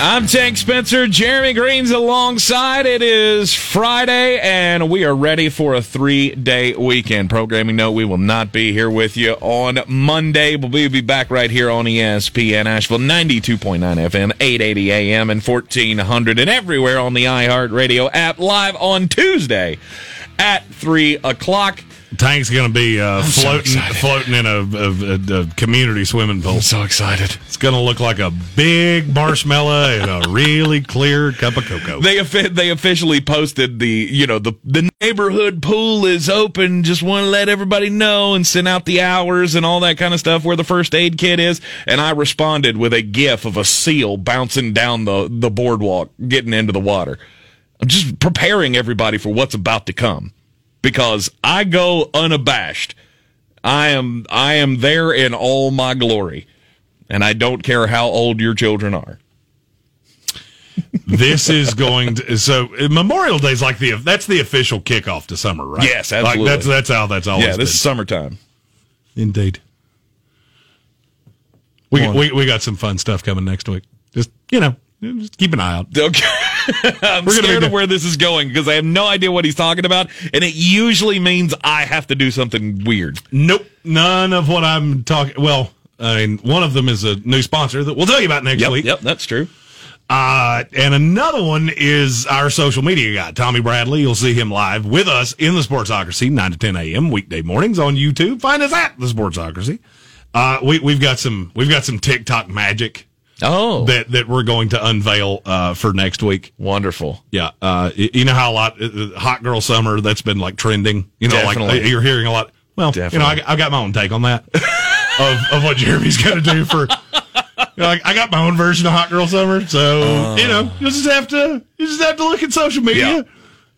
I'm Tank Spencer. Jeremy Greene's alongside. It is Friday, and we are ready for a three day weekend. Programming note we will not be here with you on Monday, but we'll be back right here on ESPN Asheville 92.9 FM, 880 AM, and 1400, and everywhere on the iHeartRadio app live on Tuesday at 3 o'clock. Tank's going to be uh, floating so floating in a, a, a, community swimming pool. I'm so excited. It's going to look like a big marshmallow and a really clear cup of cocoa. They they officially posted the you know the the neighborhood pool is open. Just want to let everybody know and send out the hours and all that kind of stuff where the first aid kit is. And I responded with a gif of a seal bouncing down the the boardwalk, getting into the water. I'm just preparing everybody for what's about to come because I go unabashed. I am I am there in all my glory. And I don't care how old your children are. this is going to so uh, Memorial Day is like the that's the official kickoff to summer, right? Yes, absolutely. Like that's that's how that's always yeah, this been. is summertime. Indeed. We, we we got some fun stuff coming next week. Just you know, just keep an eye out. Okay. I'm We're scared of where this is going because I have no idea what he's talking about, and it usually means I have to do something weird. Nope, none of what I'm talking. Well, I mean, one of them is a new sponsor that we'll tell you about next Yep, week. yep, that's true. Uh, and another one is our social media guy, Tommy Bradley. You'll see him live with us in the Sportsocracy, 9 to 10 a.m. weekday mornings on YouTube. Find us at the Sportsocracy. Uh, we, we've got some, we've got some TikTok magic Oh, that, that we're going to unveil, uh, for next week. wonderful. Yeah. Uh, you know how a lot, uh, hot girl summer, that's been like trending, you know, like Definitely. uh, you're hearing a lot. Well, you know, I, I got my own take on that of, of what Jeremy's got to do for, you know, like, I got my own version of Hot Girl Summer, so you know you just have to you just have to look at social media. Yeah.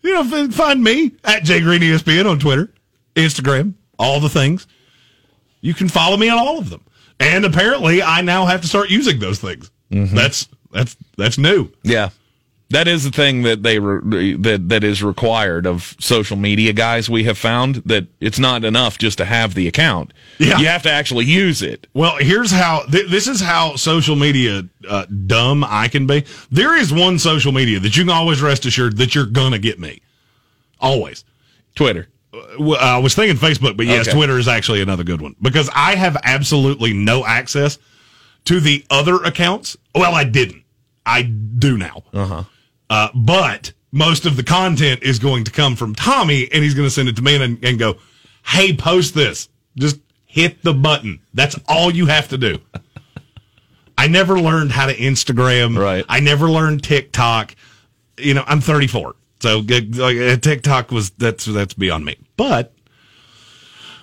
You know, find me at Jay Green ESPN on Twitter, Instagram, all the things. You can follow me on all of them, and apparently, I now have to start using those things. That's that's that's new. Yeah. That is the thing that they re- that that is required of social media guys. We have found that it's not enough just to have the account. Yeah. You have to actually use it. Well, here's how th- this is how social media uh, dumb I can be. There is one social media that you can always rest assured that you're gonna get me, always. Twitter. Well, I was thinking Facebook, but yes, Okay. Twitter is actually another good one because I have absolutely no access to the other accounts. Well, I didn't. I do now. Uh-huh. Uh, but most of the content is going to come from Tommy, and he's going to send it to me and, and go, "Hey, post this. Just hit the button. That's all you have to do." I never learned how to Instagram. Right. I never learned TikTok. You know, I'm 34, so like, uh, TikTok was that's that's beyond me. But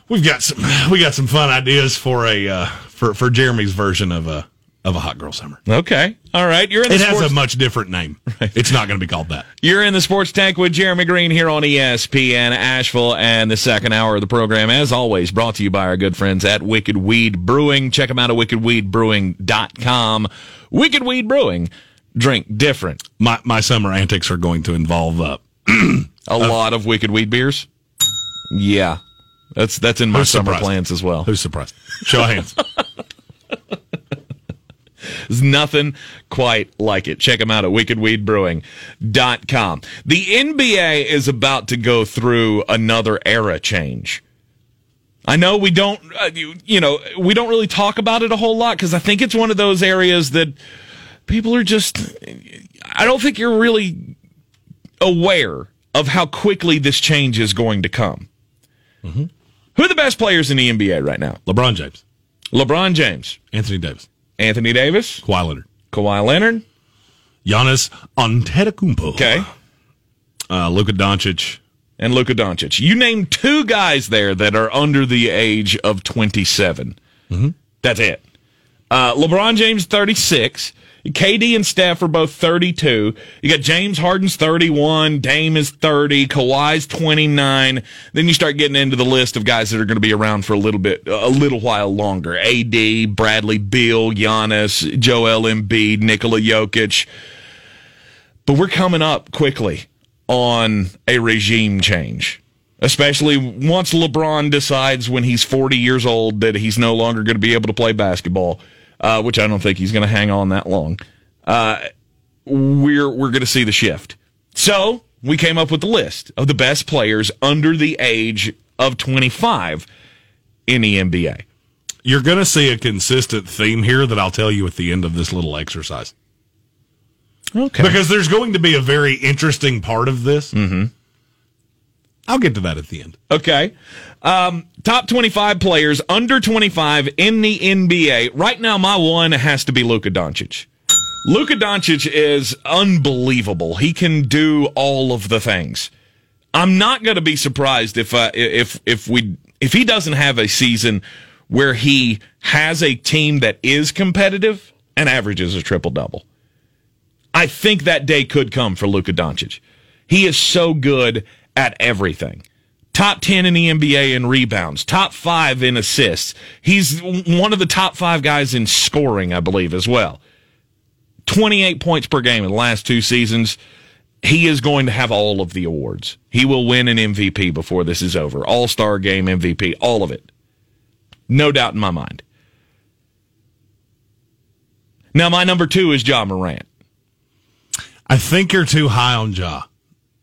we've got some we got some fun ideas for a uh, for for Jeremy's version of a of a hot girl summer. Okay. All right. You're in the It has sports- a much different name. It's not going to be called that. You're in the sports tank with Jeremy Greene here on ESPN Asheville and the second hour of the program, as always, brought to you by our good friends at Wicked Weed Brewing. Check them out at wickedweedbrewing.com. Wicked Weed Brewing. Drink different. My my summer antics are going to involve uh, A lot of Wicked Weed beers. Yeah. That's that's in my summer surprised? plans as well. who's surprised? Show of hands. There's nothing quite like it. Check them out at wickedweedbrewing.com. The NBA is about to go through another era change. I know we don't, uh, you, you know, we don't really talk about it a whole lot because I think it's one of those areas that people are just, I don't think you're really aware of how quickly this change is going to come. Who are the best players in the NBA right now? LeBron James, LeBron James, Anthony Davis, Anthony Davis, Kawhi Leonard, Kawhi Leonard. Giannis Antetokounmpo, Okay. uh, Luka Doncic. and Luka Doncic. You name two guys there that are under the age of 27. That's it. Uh, LeBron James, 36. KD and Steph are both 32. You got James Harden's 31. Dame is 30. Kawhi's 29. Then you start getting into the list of guys that are going to be around for a little bit, a little while longer. AD, Bradley Beal, Giannis, Joel Embiid, Nikola Jokic. But we're coming up quickly on a regime change, especially once LeBron decides when he's 40 years old that he's no longer going to be able to play basketball, uh, which I don't think he's going to hang on that long. Uh, we're we're going to see the shift. So we came up with the list of the best players under the age of 25 in the NBA. You're going to see a consistent theme here that I'll tell you at the end of this little exercise. Okay. Because there's going to be a very interesting part of this. Mm-hmm. I'll get to that at the end. Okay. Um, top 25 players under 25 in the NBA. Right now, my one has to be Luka Doncic. Luka Doncic is unbelievable. He can do all of the things. I'm not going to be surprised if uh, if if we if he doesn't have a season where he has a team that is competitive and averages a triple double. I think that day could come for Luka Doncic. He is so good at everything. Top 10 in the NBA in rebounds, top 5 in assists. He's one of the top 5 guys in scoring, I believe as well. 28 points per game in the last two seasons. He is going to have all of the awards. He will win an MVP before this is over. All star game MVP, all of it. No doubt in my mind. Now, my number two is Ja Morant. I think you're too high on Ja.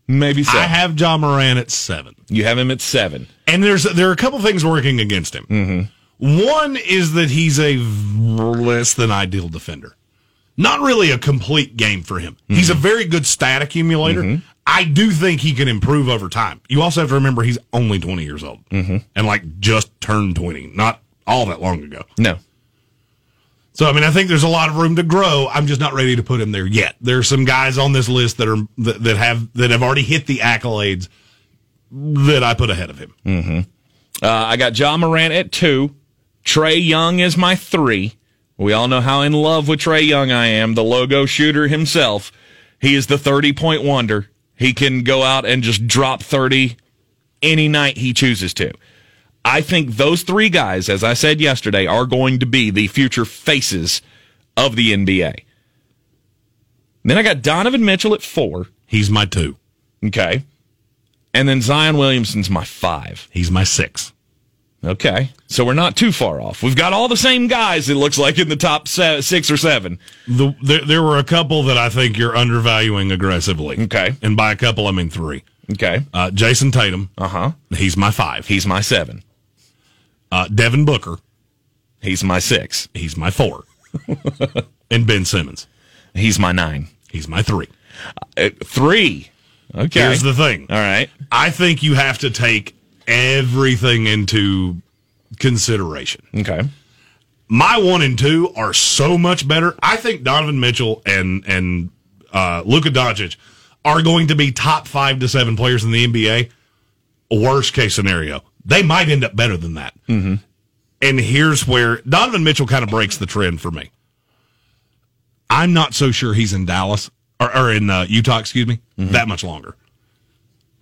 Maybe so. I have Ja Morant at seven. You have him at seven. And there's there are a couple things working against him. Mm-hmm. One is that he's a less than ideal defender. Not really a complete game for him. Mm-hmm. He's a very good stat accumulator. Mm-hmm. I do think he can improve over time. You also have to remember he's only 20 years old and like just turned 20, not all that long ago. No. So I mean, I think there's a lot of room to grow. I'm just not ready to put him there yet. There's some guys on this list that are that, that have that have already hit the accolades that I put ahead of him. Mm-hmm. Uh, I got Ja Morant at two. Trae Young is my three. We all know how in love with Trae Young I am, the logo shooter himself. He is the 30 point wonder. He can go out and just drop 30 any night he chooses to. I think those three guys, as I said yesterday, are going to be the future faces of the NBA. Then I got Donovan Mitchell at four. He's my two. Okay. And then Zion Williamson's my five. He's my six. Okay. So we're not too far off. We've got all the same guys, it looks like, in the top se- six or seven. The, there, there were a couple that I think you're undervaluing aggressively. Okay. And by a couple, I mean three. Okay. Uh, Jayson Tatum. Uh huh. He's my five. He's my seven. Uh, Devin Booker. He's my six. He's my four. and Ben Simmons. He's my nine. He's my three. Uh, three. Okay. Here's the thing. All right. I think you have to take everything into consideration. Okay. My one and two are so much better. I think Donovan Mitchell and and uh, Luka Doncic are going to be top five to seven players in the NBA. Worst case scenario, they might end up better than that. Mm-hmm. And here's where Donovan Mitchell kind of breaks the trend for me. I'm not so sure he's in Dallas or, or in uh, Utah, excuse me, Mm-hmm. that much longer.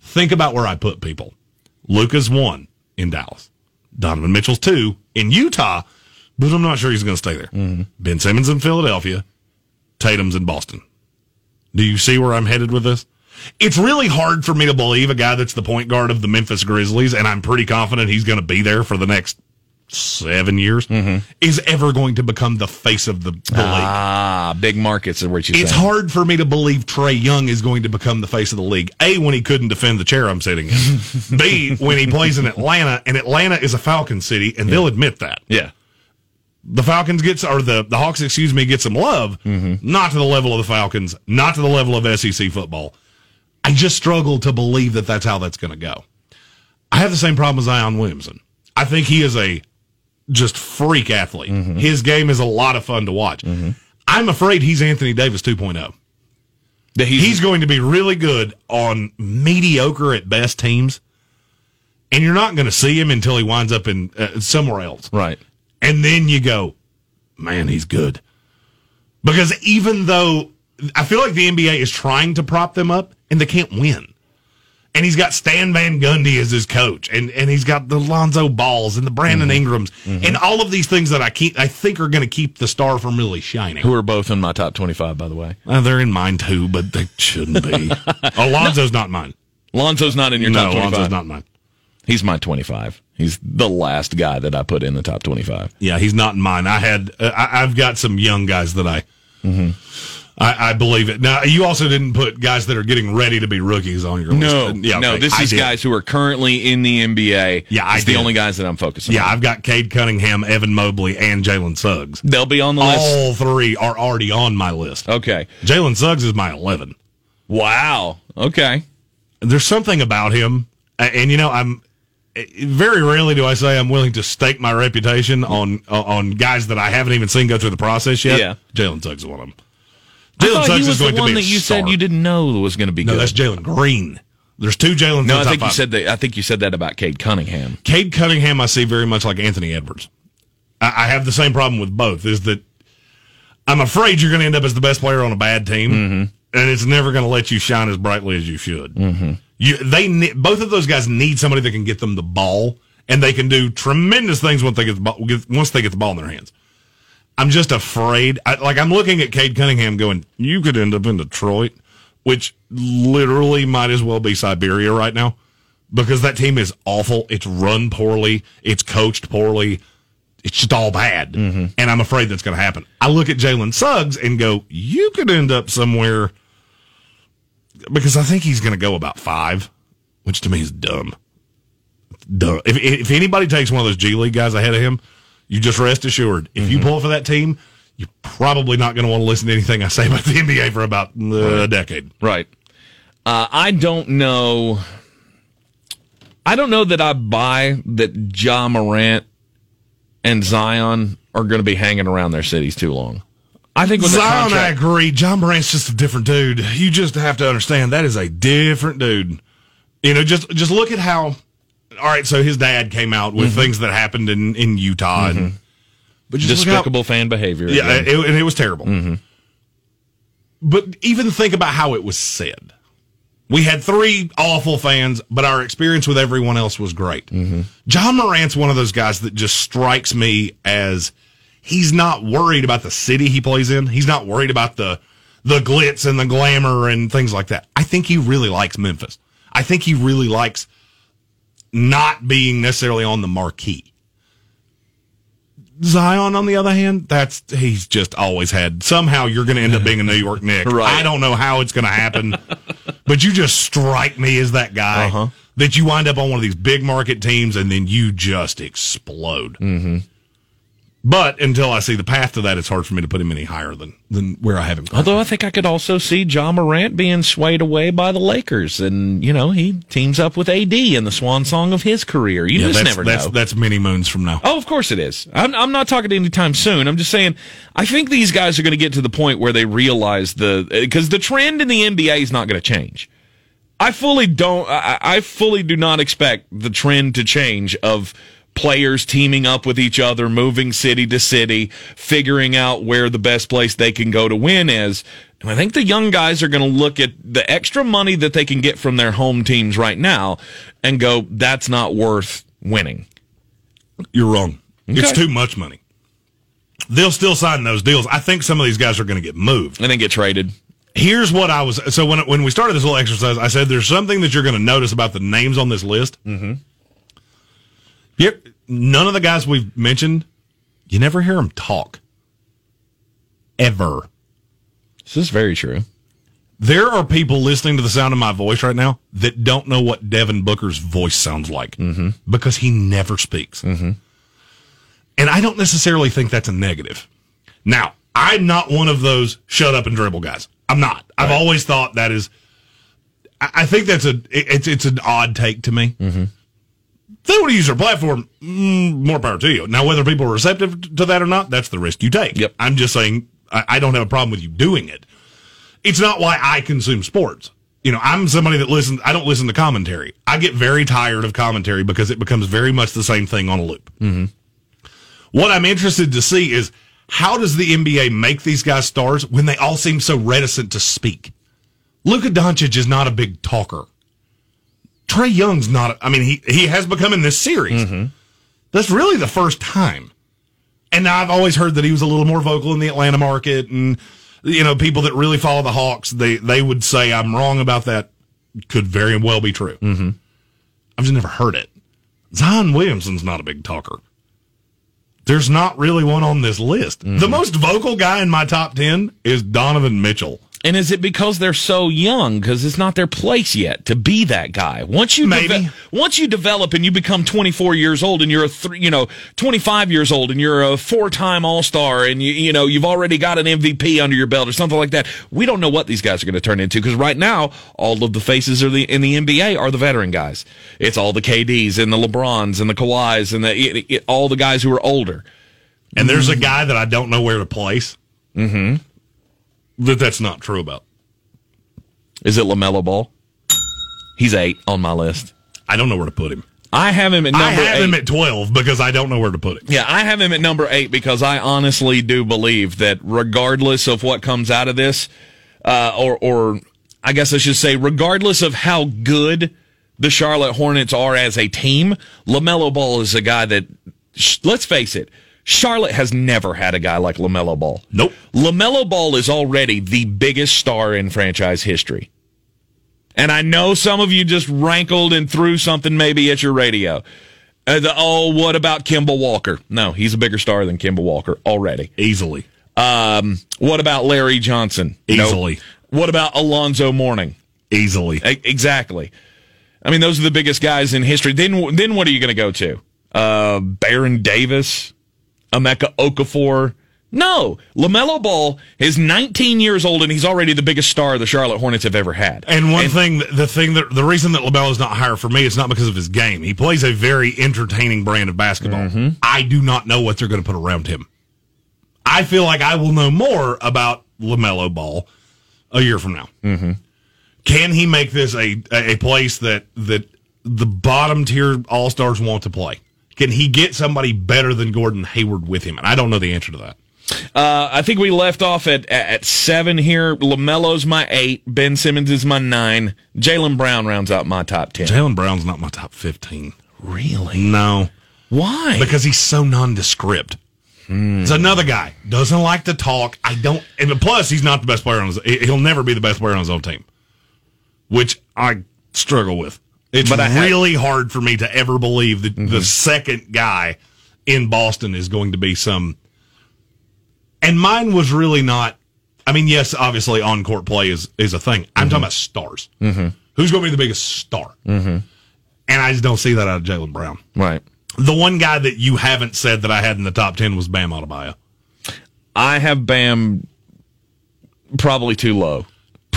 Think about where I put people. Luka's one in Dallas. Donovan Mitchell's two in Utah, but I'm not sure he's going to stay there. Mm-hmm. Ben Simmons in Philadelphia, Tatum's in Boston. Do you see where I'm headed with this? It's really hard for me to believe a guy that's the point guard of the Memphis Grizzlies, and I'm pretty confident he's going to be there for the next seven years, Mm-hmm. is ever going to become the face of the, the league. Ah, big markets are what you It's hard for me to believe Trae Young is going to become the face of the league. A, when he couldn't defend the chair I'm sitting in. B, when he plays in Atlanta, and Atlanta is a Falcon city, and they'll admit that. Yeah. The Falcons gets, or the, the Hawks, excuse me, get some love, not to the level of the Falcons, not to the level of SEC football. I just struggle to believe that that's how that's going to go. I have the same problem as Zion Williamson. I think he is a just freak athlete. His game is a lot of fun to watch. I'm afraid he's Anthony Davis 2.0. That he's, He's going to be really good on mediocre at best teams, and you're not going to see him until he winds up in uh, somewhere else. right. And then you go, man, he's good. Because even though I feel like the NBA is trying to prop them up and they can't win. And he's got Stan Van Gundy as his coach, and, and he's got the Lonzo Balls and the Brandon Ingrams, and all of these things that I keep I think are going to keep the star from really shining. Who are both in my top 25, by the way. Uh, they're in mine too, but they shouldn't be. Alonzo's not mine. Lonzo's not in your no, top 25. Alonzo's not mine. He's my 25. He's the last guy that I put in the top 25. Yeah, he's not in mine. I had uh, I, I've got some young guys that I, I I believe it. Now you also didn't put guys that are getting ready to be rookies on your No, list. Yeah, no, okay, this is guys who are currently in the NBA. Yeah, I it's the only guys that I'm focusing Yeah, on. I've got Cade Cunningham, Evan Mobley, and Jalen Suggs. They'll be on the list. All three are already on my list. Okay. Jalen Suggs is my eleven. Wow. Okay. There's something about him, and you know I'm. Eh, very rarely do I say I'm willing to stake my reputation on on guys that I haven't even seen go through the process yet. Yeah. Jalen Suggs is one of them. Jalen Suggs he is going the one to be that you said star. you didn't know was going to be No, good. that's Jalen Green. There's two Jalen. no, I think you five. said that. I think you said that about Cade Cunningham. Cade Cunningham. I see very much like Anthony Edwards. I, I have the same problem with both. Is that I'm afraid you're going to end up as the best player on a bad team, Mm-hmm. and it's never going to let you shine as brightly as you should. Mm-hmm. You, they both of those guys need somebody that can get them the ball, and they can do tremendous things once they get the ball, once they get the ball in their hands. I'm just afraid. I, like I'm looking at Cade Cunningham, going, "You could end up in Detroit," which literally might as well be Siberia right now because that team is awful. It's run poorly. It's coached poorly. It's just all bad, Mm-hmm. and I'm afraid that's going to happen. I look at Jalen Suggs and go, "You could end up somewhere," because I think he's going to go about five, which to me is dumb. Dumb. If if anybody takes one of those G League guys ahead of him, you just rest assured. If Mm-hmm. you pull for that team, you're probably not going to want to listen to anything I say about the NBA for about uh, a decade. Right. Uh, I don't know. I don't know that I buy that Ja Morant and Zion are going to be hanging around their cities too long. I think with Zion, I agree. Ja Morant's just a different dude. You just have to understand that is a different dude. You know, just just look at how. All right, so his dad came out with Mm-hmm. things that happened in in Utah, and, but just despicable fan behavior. Yeah, it, and it was terrible. Mm-hmm. But even think about how it was said. We had three awful fans, but our experience with everyone else was great. Mm-hmm. Ja Morant's one of those guys that just strikes me as he's not worried about the city he plays in. He's not worried about the the glitz and the glamour and things like that. I think he really likes Memphis. I think he really likes not being necessarily on the marquee. Zion, on the other hand, that's he's just always had. Somehow you're going to end up being a New York Knick. Right. I don't know how it's going to happen, but you just strike me as that guy Uh-huh. that you wind up on one of these big market teams and then you just explode. Mm-hmm. But until I see the path to that, it's hard for me to put him any higher than than where I have him. Although I think I could also see Ja Morant being swayed away by the Lakers, and you know he teams up with AD in the swan song of his career. You yeah, just that's never that's know. that's many moons from now. Oh, of course it is. I'm, I'm not talking anytime soon. I'm just saying, I think these guys are going to get to the point where they realize the, because the trend in the NBA is not going to change. I fully don't, I, I fully do not expect the trend to change of players teaming up with each other, moving city to city, figuring out where the best place they can go to win is. And I think the young guys are going to look at the extra money that they can get from their home teams right now and go, that's not worth winning. You're wrong. It's too much money. They'll still sign those deals. I think some of these guys are going to get moved. And then get traded. Here's what I was. So when when we started this little exercise, I said there's something that you're going to notice about the names on this list. Mm-hmm. Yep. None of the guys we've mentioned, you never hear them talk. Ever. This is very true. There are people listening to the sound of my voice right now that don't know what Devin Booker's voice sounds like Mm-hmm. because he never speaks. And I don't necessarily think that's a negative. Now, I'm not one of those shut up and dribble guys. I'm not. I've always thought that is. I I think that's a it's it's an odd take to me. Mm-hmm. They want to use their platform. Mm, more power to you. Now, whether people are receptive to that or not, that's the risk you take. Yep. I'm just saying I, I don't have a problem with you doing it. It's not why I consume sports. You know, I'm somebody that listens. I don't listen to commentary. I get very tired of commentary because it becomes very much the same thing on a loop. Mm-hmm. What I'm interested to see is how does the NBA make these guys stars when they all seem so reticent to speak? Luka Doncic is not a big talker. Trae Young's not. I mean, he he has become in this series. That's really the first time. And I've always heard that he was a little more vocal in the Atlanta market, and you know, people that really follow the Hawks, they they would say I'm wrong about that. Could very well be true. Mm-hmm. I've just never heard it. Zion Williamson's not a big talker. There's not really one on this list. The most vocal guy in my top ten is Donovan Mitchell. And is it because they're so young? Because it's not their place yet to be that guy. Once you Maybe. deve- once you develop and you become 24 years old and you're a three, you know 25 years old and you're a four time All Star and you you know you've already got an MVP under your belt or something like that. We don't know what these guys are going to turn into because right now all of the faces are the in the NBA are the veteran guys. It's all the KDs and the LeBrons and the Kawhis and the it, it, all the guys who are older. And there's a guy that I don't know where to place. Mm-hmm. That that's not true about. Is it LaMelo Ball? He's eight on my list. I don't know where to put him. I have him at number I have eight. him at twelve because I don't know where to put him. Yeah, I have him at number eight because I honestly do believe that regardless of what comes out of this, uh, or, or I guess I should say, regardless of how good the Charlotte Hornets are as a team, LaMelo Ball is a guy that, sh- let's face it, Charlotte has never had a guy like LaMelo Ball. Nope. LaMelo Ball is already the biggest star in franchise history. And I know some of you just rankled and threw something maybe at your radio. Uh, the, oh, what about Kemba Walker? No, he's a bigger star than Kemba Walker already. Easily. Um, what about Larry Johnson? Easily. Nope. What about Alonzo Mourning? Easily. E- exactly. I mean, those are the biggest guys in history. Then, then what are you going to go to? Uh, Baron Davis, Emeka Okafor. No, LaMelo Ball is 19 years old and he's already the biggest star the Charlotte Hornets have ever had. And one thing, the thing that the reason that LaMelo is not higher for me is not because of his game. He plays a very entertaining brand of basketball. I do not know what they're going to put around him. I feel like I will know more about LaMelo Ball a year from now. Mm-hmm. Can he make this a a place that that the bottom tier all stars want to play? Can he get somebody better than Gordon Hayward with him? And I don't know the answer to that. Uh, I think we left off at at seven here. LaMelo's my eight. Ben Simmons is my nine. Jaylen Brown rounds out my top ten. Jaylen Brown's not my top fifteen. Really? No. Why? Because he's so nondescript. He's another guy doesn't like to talk. I don't, and plus he's not the best player on his. He'll never be the best player on his own team, which I struggle with. It's But really hard for me to ever believe that the second guy in Boston is going to be some. And mine was really not. I mean, yes, obviously on court play is is a thing. I'm talking about stars. Mm-hmm. Who's going to be the biggest star? Mm-hmm. And I just don't see that out of Jaylen Brown. right. The one guy that you haven't said that I had in the top 10 was Bam Adebayo. I have Bam probably too low.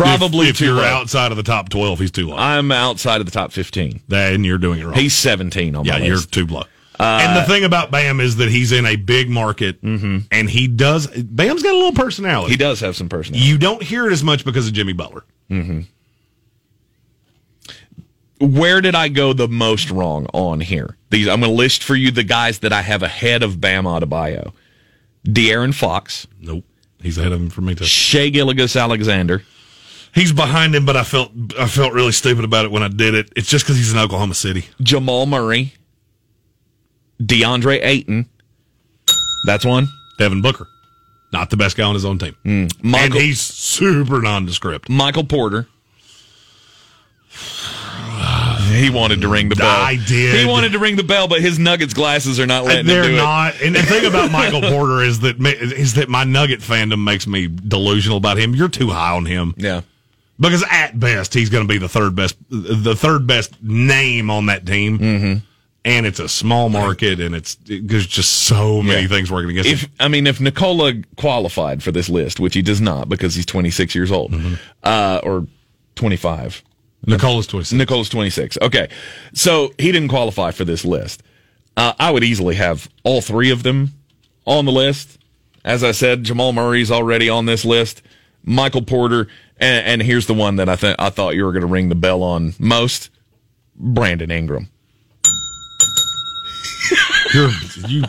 Probably if, if too you're low. outside of the top 12, he's too low. I'm outside of the top 15. then you're doing it wrong. He's 17 on yeah, my you're too low. Uh, and the thing about Bam is that he's in a big market mm-hmm. and he does, Bam's got a little personality. He does have some personality. You don't hear it as much because of Jimmy Butler. Mm-hmm. Where did I go the most wrong on here? These I'm going to list for you the guys that I have ahead of Bam Adebayo. De'Aaron Fox, Nope. He's ahead of him for me too. Shai Gilgeous-Alexander, He's behind him, but I felt I felt really stupid about it when I did it. It's just because he's in Oklahoma City. Jamal Murray, DeAndre Ayton. That's one. Devin Booker, not the best guy on his own team, hmm. and Michael, he's super nondescript. Michael Porter. He wanted to ring the bell. I did. He wanted to ring the bell, but his Nuggets glasses are not letting him They're do not. And the thing about Michael Porter is that is that my Nugget fandom makes me delusional about him. You're too high on him. Yeah. Because at best he's going to be the third best, the third best name on that team. Mm-hmm. And it's a small market, and it's there's just so many Yeah. things working against If him. I mean, if Nikola qualified for this list, which he does not because he's 26 years old, Mm-hmm. uh, or 25. Nikola's twenty Nikola's 26. Okay. So he didn't qualify for this list. Uh, I would easily have all three of them on the list. As I said, Jamal Murray's already on this list. Michael Porter, and, and here's the one that I think I thought you were going to ring the bell on most: Brandon Ingram. You're, you.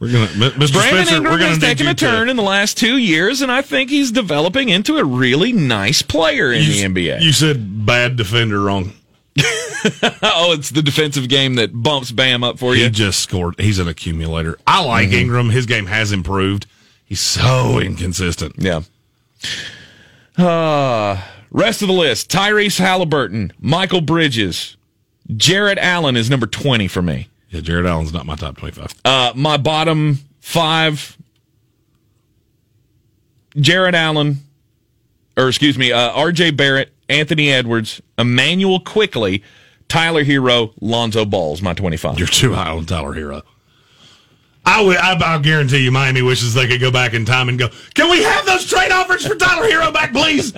We're gonna, Mr. Brandon Spencer. Ingram has taken a turn to, in the last two years, and I think he's developing into a really nice player in you, the NBA. You said bad defender wrong. oh, it's the defensive game that bumps Bam up for you. He just scored. He's an accumulator. I like Mm-hmm. Ingram. His game has improved. He's so inconsistent. Yeah. Uh, rest of the list Tyrese Halliburton, Mikal Bridges, Jarrett Allen is number 20 for me. Yeah, Jarrett Allen's not my top twenty-five. Uh, my bottom five Jarrett Allen, or excuse me, uh, RJ Barrett, Anthony Edwards, Immanuel Quickley, Tyler Herro, Lonzo Ball's, my 25. You're too high on Tyler Herro. I would. I, I'll guarantee you, Miami wishes they could go back in time and go. Can we have those trade offers for Tyler Herro back, please?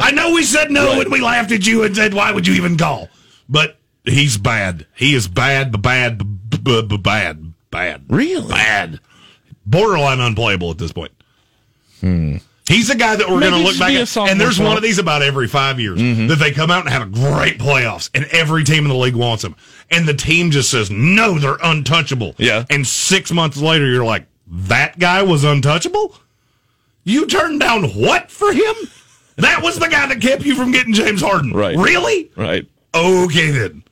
I know we said no and we laughed at you and said, "Why would you even call?" But he's bad. He is bad, bad, b- b- b- bad, bad. Really? bad. Borderline unplayable at this point. He's the guy that we're going to look back at. And there's one of these about every five years that they come out and have a great playoffs, and every team in the league wants them. And the team just says, no, they're untouchable. Yeah. And six months later, you're like, that guy was untouchable? You turned down what for him? That was the guy that kept you from getting James Harden. Right. Really? Right. Okay, then.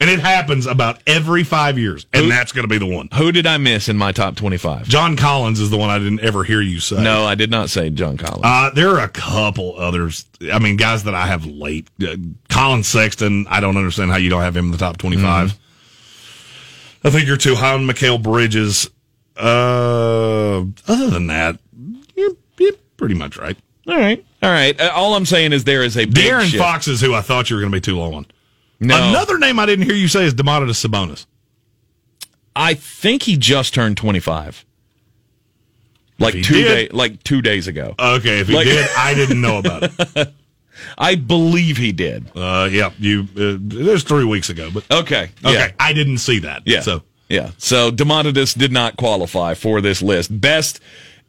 And it happens about every five years, and Who- that's going to be the one. Who did I miss in my top 25? John Collins is the one I didn't ever hear you say. No, I did not say John Collins. Uh, there are a couple others. I mean, guys that I have late. Uh, Collin Sexton, I don't understand how you don't have him in the top 25. Mm-hmm. I think you're too high on Mikal Bridges. Uh, other than that, you're, you're pretty much right. all right. All right. Uh, all I'm saying is there is a big Darren shift. Fox is who I thought you were going to be too low on. No, Another name I didn't hear you say is Domantas Sabonis. I think he just turned 25. Like two did- day, like two days ago. Okay, if he Like- did, I didn't know about it. I believe he did. Uh, yeah, you. Uh, it was three weeks ago, but Okay. okay, Yeah. I didn't see that. Yeah. so yeah. So Domantas did not qualify for this list. Best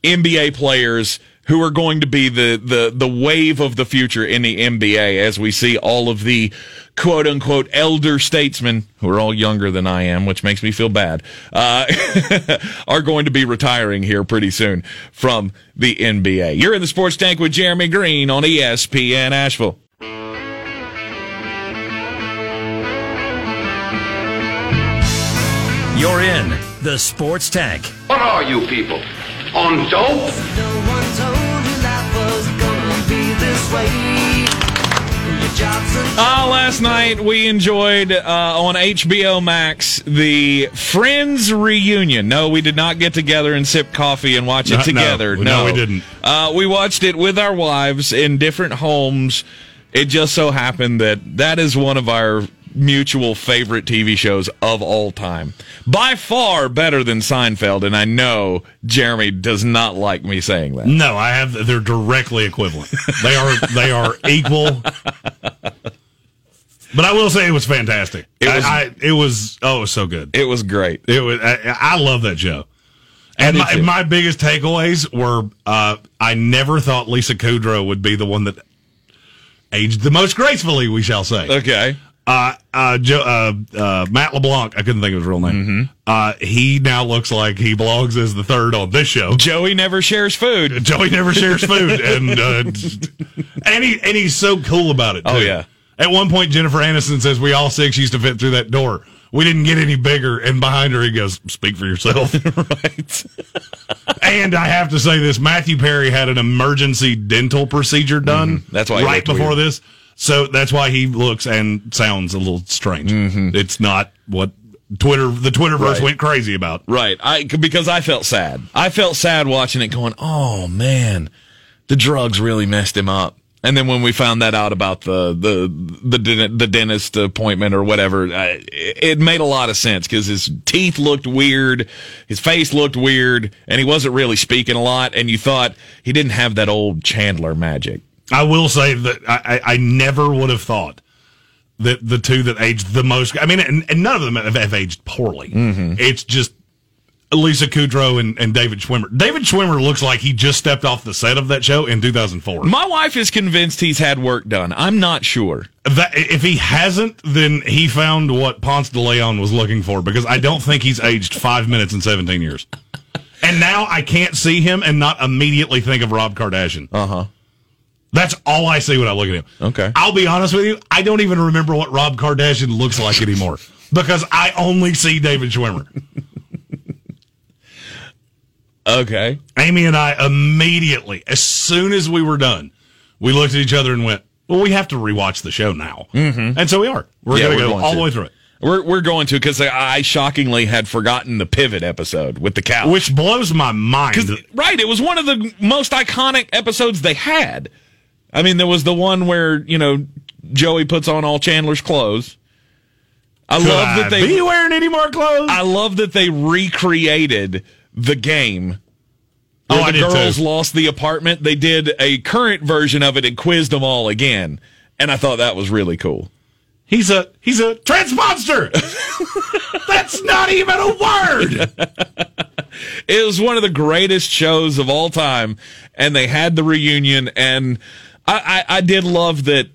NBA players who are going to be the, the, the wave of the future in the NBA as we see all of the quote unquote elder statesmen who are all younger than I am, which makes me feel bad, uh, are going to be retiring here pretty soon from the NBA. You're in the sports tank with Jeremy Greene on ESPN Asheville. You're in the Sports Tank. What are you people? On dope? Uh, last night we enjoyed uh, on HBO Max the Friends reunion. No, we did not get together and sip coffee and watch it No, no. together. No, No, we didn't. Uh, we watched it with our wives in different homes. It just so happened that that is one of our mutual favorite TV shows of all time. By far better than Seinfeld, and I know Jeremy does not like me saying that. no, I have. They're directly equivalent. they are. They are equal. But I will say it was fantastic. It was- I, I, it was. Oh, it was so good. It was great. It was. I, I love that show. And my, my biggest takeaways were uh, I never thought Lisa Kudrow would be the one that aged the most gracefully, we shall say. Okay. Uh, uh, Joe, uh, uh, Matt LeBlanc, I couldn't think of his real name. Mm-hmm. Uh, he now looks like he belongs as the third on this show. Joey never shares food. Joey never shares food, and uh, and he and he's so cool about it. Oh, yeah. At one point, Jennifer Aniston says we all six used to fit through that door. We didn't get any bigger, and behind her he goes, "Speak for yourself." right. and I have to say this: Matthew Perry had an emergency dental procedure done. Mm-hmm. That's why right before weird. this, so that's why he looks and sounds a little strange. It's not what Twitter the Twitterverse Mm-hmm. Right. went crazy about. Right. I because I felt sad. I felt sad watching it going, "Oh man, the drugs really messed him up." And then when we found that out about the the the, the dentist appointment or whatever, I, it made a lot of sense because his teeth looked weird, his face looked weird, and he wasn't really speaking a lot. And you thought he didn't have that old Chandler magic. I will say that I, I, I never would have thought that the two that aged the most. I mean, and, and none of them have, have aged poorly. Mm-hmm. It's just Lisa Kudrow and, and David Schwimmer. David Schwimmer looks like he just stepped off the set of that show in 2004. My wife is convinced he's had work done. I'm not sure. That, if he hasn't, then he found what Ponce de Leon was looking for because I don't think he's aged five minutes in 17 years. And now I can't see him and not immediately think of Rob Kardashian. Uh huh. That's all I see when I look at him. Okay. I'll be honest with you, I don't even remember what Rob Kardashian looks like anymore because I only see David Schwimmer. Okay. Amy and I immediately, as soon as we were done, we looked at each other and went, "Well, we have to rewatch the show now." Mm-hmm. And so we are. We're Yeah, going to go all to. the way through it. We're we're going to because I, I shockingly had forgotten the pivot episode with the cow. Which blows my mind. right, it was one of the most iconic episodes they had. I mean, there was the one where you know Joey puts on all Chandler's clothes. I Could love I that they be wearing any more clothes. I love that they recreated the game. Oh, Where I the girls too. lost the apartment. They did a current version of it and quizzed them all again, and I thought that was really cool. He's a he's a trans monster. That's not even a word. It was one of the greatest shows of all time, and they had the reunion. And I, I, I did love that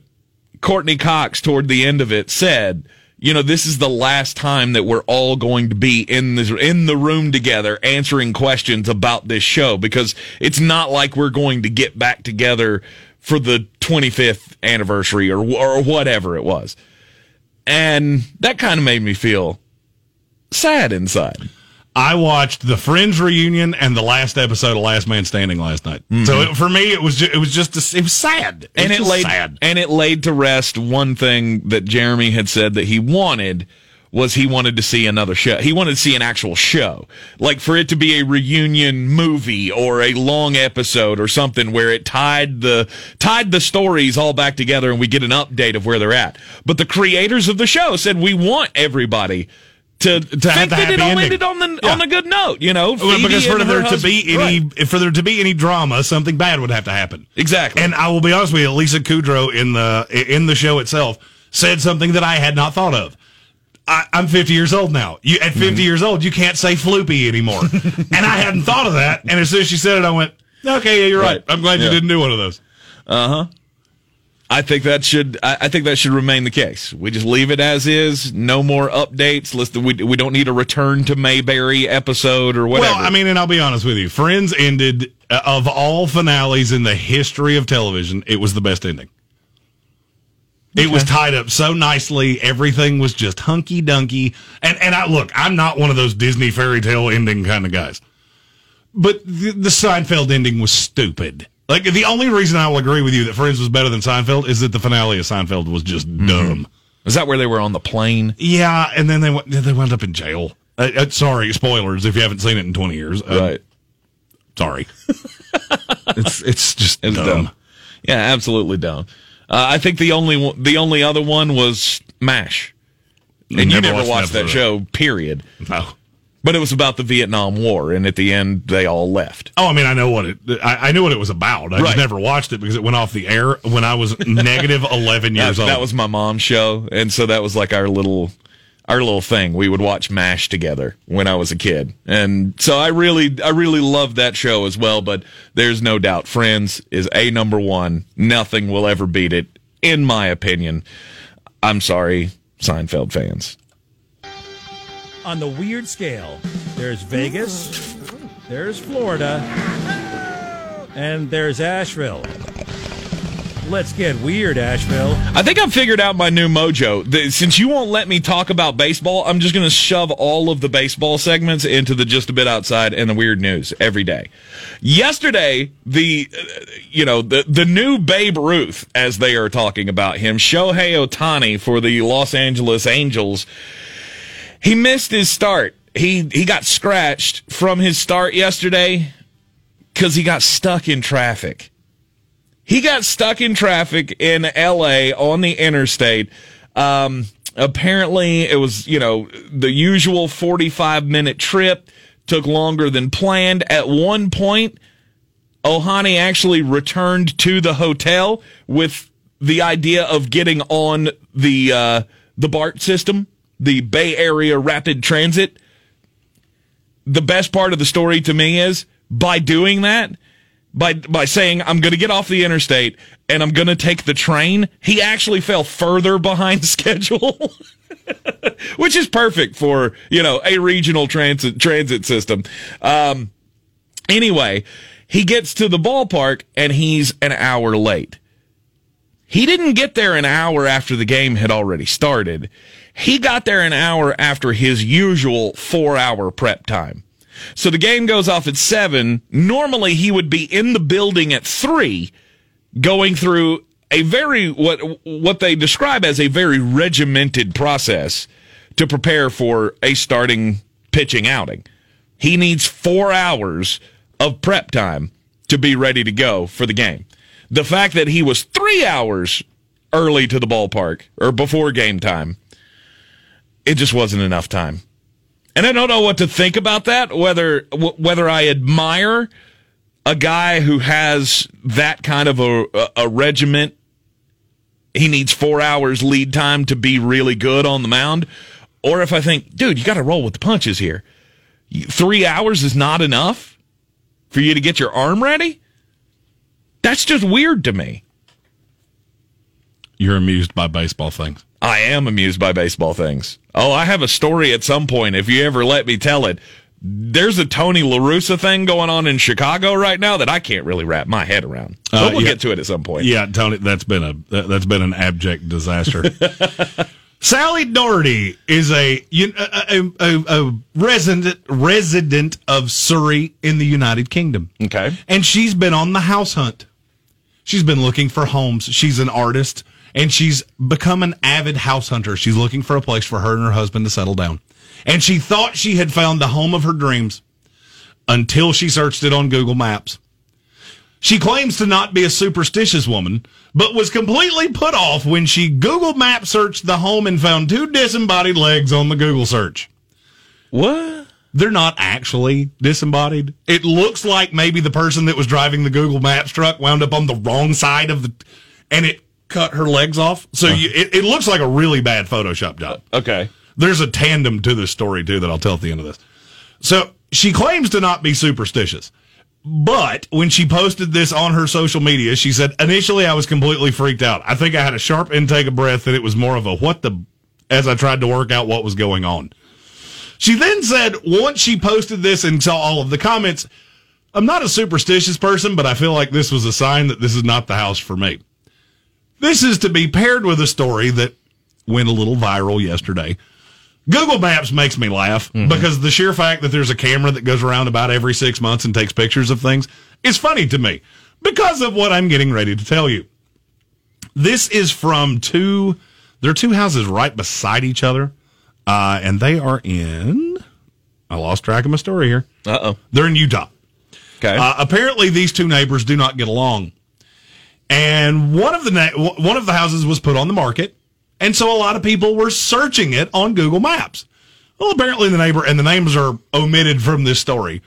Courteney Cox, toward the end of it, said, "You know, this is the last time that we're all going to be in this in the room together, answering questions about this show, because it's not like we're going to get back together for the 25th anniversary or or whatever it was." and that kind of made me feel sad inside. I watched the Friends reunion and the last episode of Last Man Standing last night. Mm-hmm. So it, for me, it was ju- it was just a, it was sad, and was it just laid sad. and it laid to rest one thing that Jeremy had said that he wanted was he wanted to see another show. He wanted to see an actual show, like for it to be a reunion movie or a long episode or something where it tied the tied the stories all back together and we get an update of where they're at. But the creators of the show said we want everybody. To, to have think the that it happy ending. ended on the Yeah. on a good note, you know. Well, because for there her to be any Right. for there to be any drama, something bad would have to happen. exactly, And I will be honest with you, Lisa Kudrow in the in the show itself said something that I had not thought of. I, I'm 50 years old now. You at 50 mm-hmm. years old, you can't say floopy anymore, and I hadn't thought of that. And as soon as she said it, I went, "Okay, yeah, you're right. Right. I'm glad Yeah. you didn't do one of those." Uh-huh. I think that should I, think that should remain the case. We just leave it as is. No more updates. Listen, we we don't need a return to Mayberry episode or whatever. Well, I mean, and I'll be honest with you, Friends ended uh, of all finales in the history of television. It was the best ending. It was tied up so nicely. Everything was just hunky dunky. And and I look, I'm not one of those Disney fairy tale ending kind of guys. But the, the Seinfeld ending was stupid. Like the only reason I will agree with you that Friends was better than Seinfeld is that the finale of Seinfeld was just dumb. is that where they were on the plane? Yeah, and then they went, they wound up in jail. Uh, uh, sorry, spoilers if you haven't seen it in 20 years. Uh, Sorry. it's it's just It's dumb. dumb. Yeah, absolutely dumb. Uh, I think the only one, the only other one was Mash, and you never watched, that show. Period. No. But it was about the Vietnam War, and at the end, they all left. Oh, I mean, I know what it. I, I knew what it was about. I Right. just never watched it because it went off the air when I was negative eleven years that, old. that was my mom's show, and so that was like our little our little thing. We would watch MASH together when I was a kid, and so I really I really loved that show as well. But there's no doubt, Friends is a number one. Nothing will ever beat it, in my opinion. I'm sorry, Seinfeld fans. On the weird scale, there's Vegas, there's Florida, and there's Asheville. Let's get weird, Asheville. I think I've figured out my new mojo. The- Since you won't let me talk about baseball, I'm just going to shove all of the baseball segments into the just a bit outside and the weird news every day. Yesterday, the uh, you know the the new Babe Ruth, as they are talking about him, Shohei Ohtani for the Los Angeles Angels. He missed his start. He he got scratched from his start yesterday because he got stuck in traffic. He got stuck in traffic in LA on the interstate. Um, apparently, it was, you know, the usual 45 minute trip, took longer than planned. At one point, Ohtani actually returned to the hotel with the idea of getting on the, uh, the BART system, the Bay Area Rapid Transit. The best part of the story to me is by doing that, by by saying I'm going to get off the interstate and I'm going to take the train, he actually fell further behind schedule, which is perfect for you know a regional transit transit system. Um, anyway, he gets to the ballpark and he's an hour late. He didn't get there an hour after the game had already started. He got there an hour after his usual four hour prep time. So the game goes off at seven. Normally he would be in the building at three, going through a very, what, what they describe as a very regimented process to prepare for a starting pitching outing. He needs four hours of prep time to be ready to go for the game. The fact that he was three hours early to the ballpark or before game time, it just wasn't enough time. And I don't know what to think about that. Whether whether I admire a guy who has that kind of a, a, a regiment, he needs four hours lead time to be really good on the mound, or if I think, dude, you got to roll with the punches here. Three hours is not enough for you to get your arm ready. That's just weird to me. You're amused by baseball things. I am amused by baseball things. Oh, I have a story at some point. If you ever let me tell it, there's a Tony La Russa thing going on in Chicago right now that I can't really wrap my head around. But Uh, we'll yeah. get to it at some point. Yeah, Tony, that's been a that- that's been an abject disaster. Sally Doherty is a you, a, a, a, a resident resident of Surrey in the United Kingdom. Okay. And she's been on the house hunt. She's been looking for homes. She's an artist and she's become an avid house hunter. She's looking for a place for her and her husband to settle down. And she thought she had found the home of her dreams until she searched it on Google Maps. She claims to not be a superstitious woman, but was completely put off when she Google Map searched the home and found two disembodied legs on the Google search. What? They're not actually disembodied. It looks like maybe the person that was driving the Google Maps truck wound up on the wrong side of the, and it cut her legs off. So you, it, it looks like a really bad Photoshop job. Uh, okay. There's a tandem to this story too that I'll tell at the end of this. So she claims to not be superstitious. But when she posted this on her social media, she said, initially I was completely freaked out. I think I had a sharp intake of breath and it was more of a what the, as I tried to work out what was going on. She then said, once she posted this and saw all of the comments, I'm not a superstitious person, but I feel like this was a sign that this is not the house for me. This is to be paired with a story that went a little viral yesterday. Google Maps makes me laugh because the sheer fact that there's a camera that goes around about every six months and takes pictures of things is funny to me because of what I'm getting ready to tell you. This is from two, there are two houses right beside each other, uh, and they are in, I lost track of my story here. Uh oh. They're in Utah. Okay. Uh, apparently, these two neighbors do not get along, and one of the na- one of the houses was put on the market, and so a lot of people were searching it on Google Maps. Well, apparently the neighbor and the names are omitted from this story.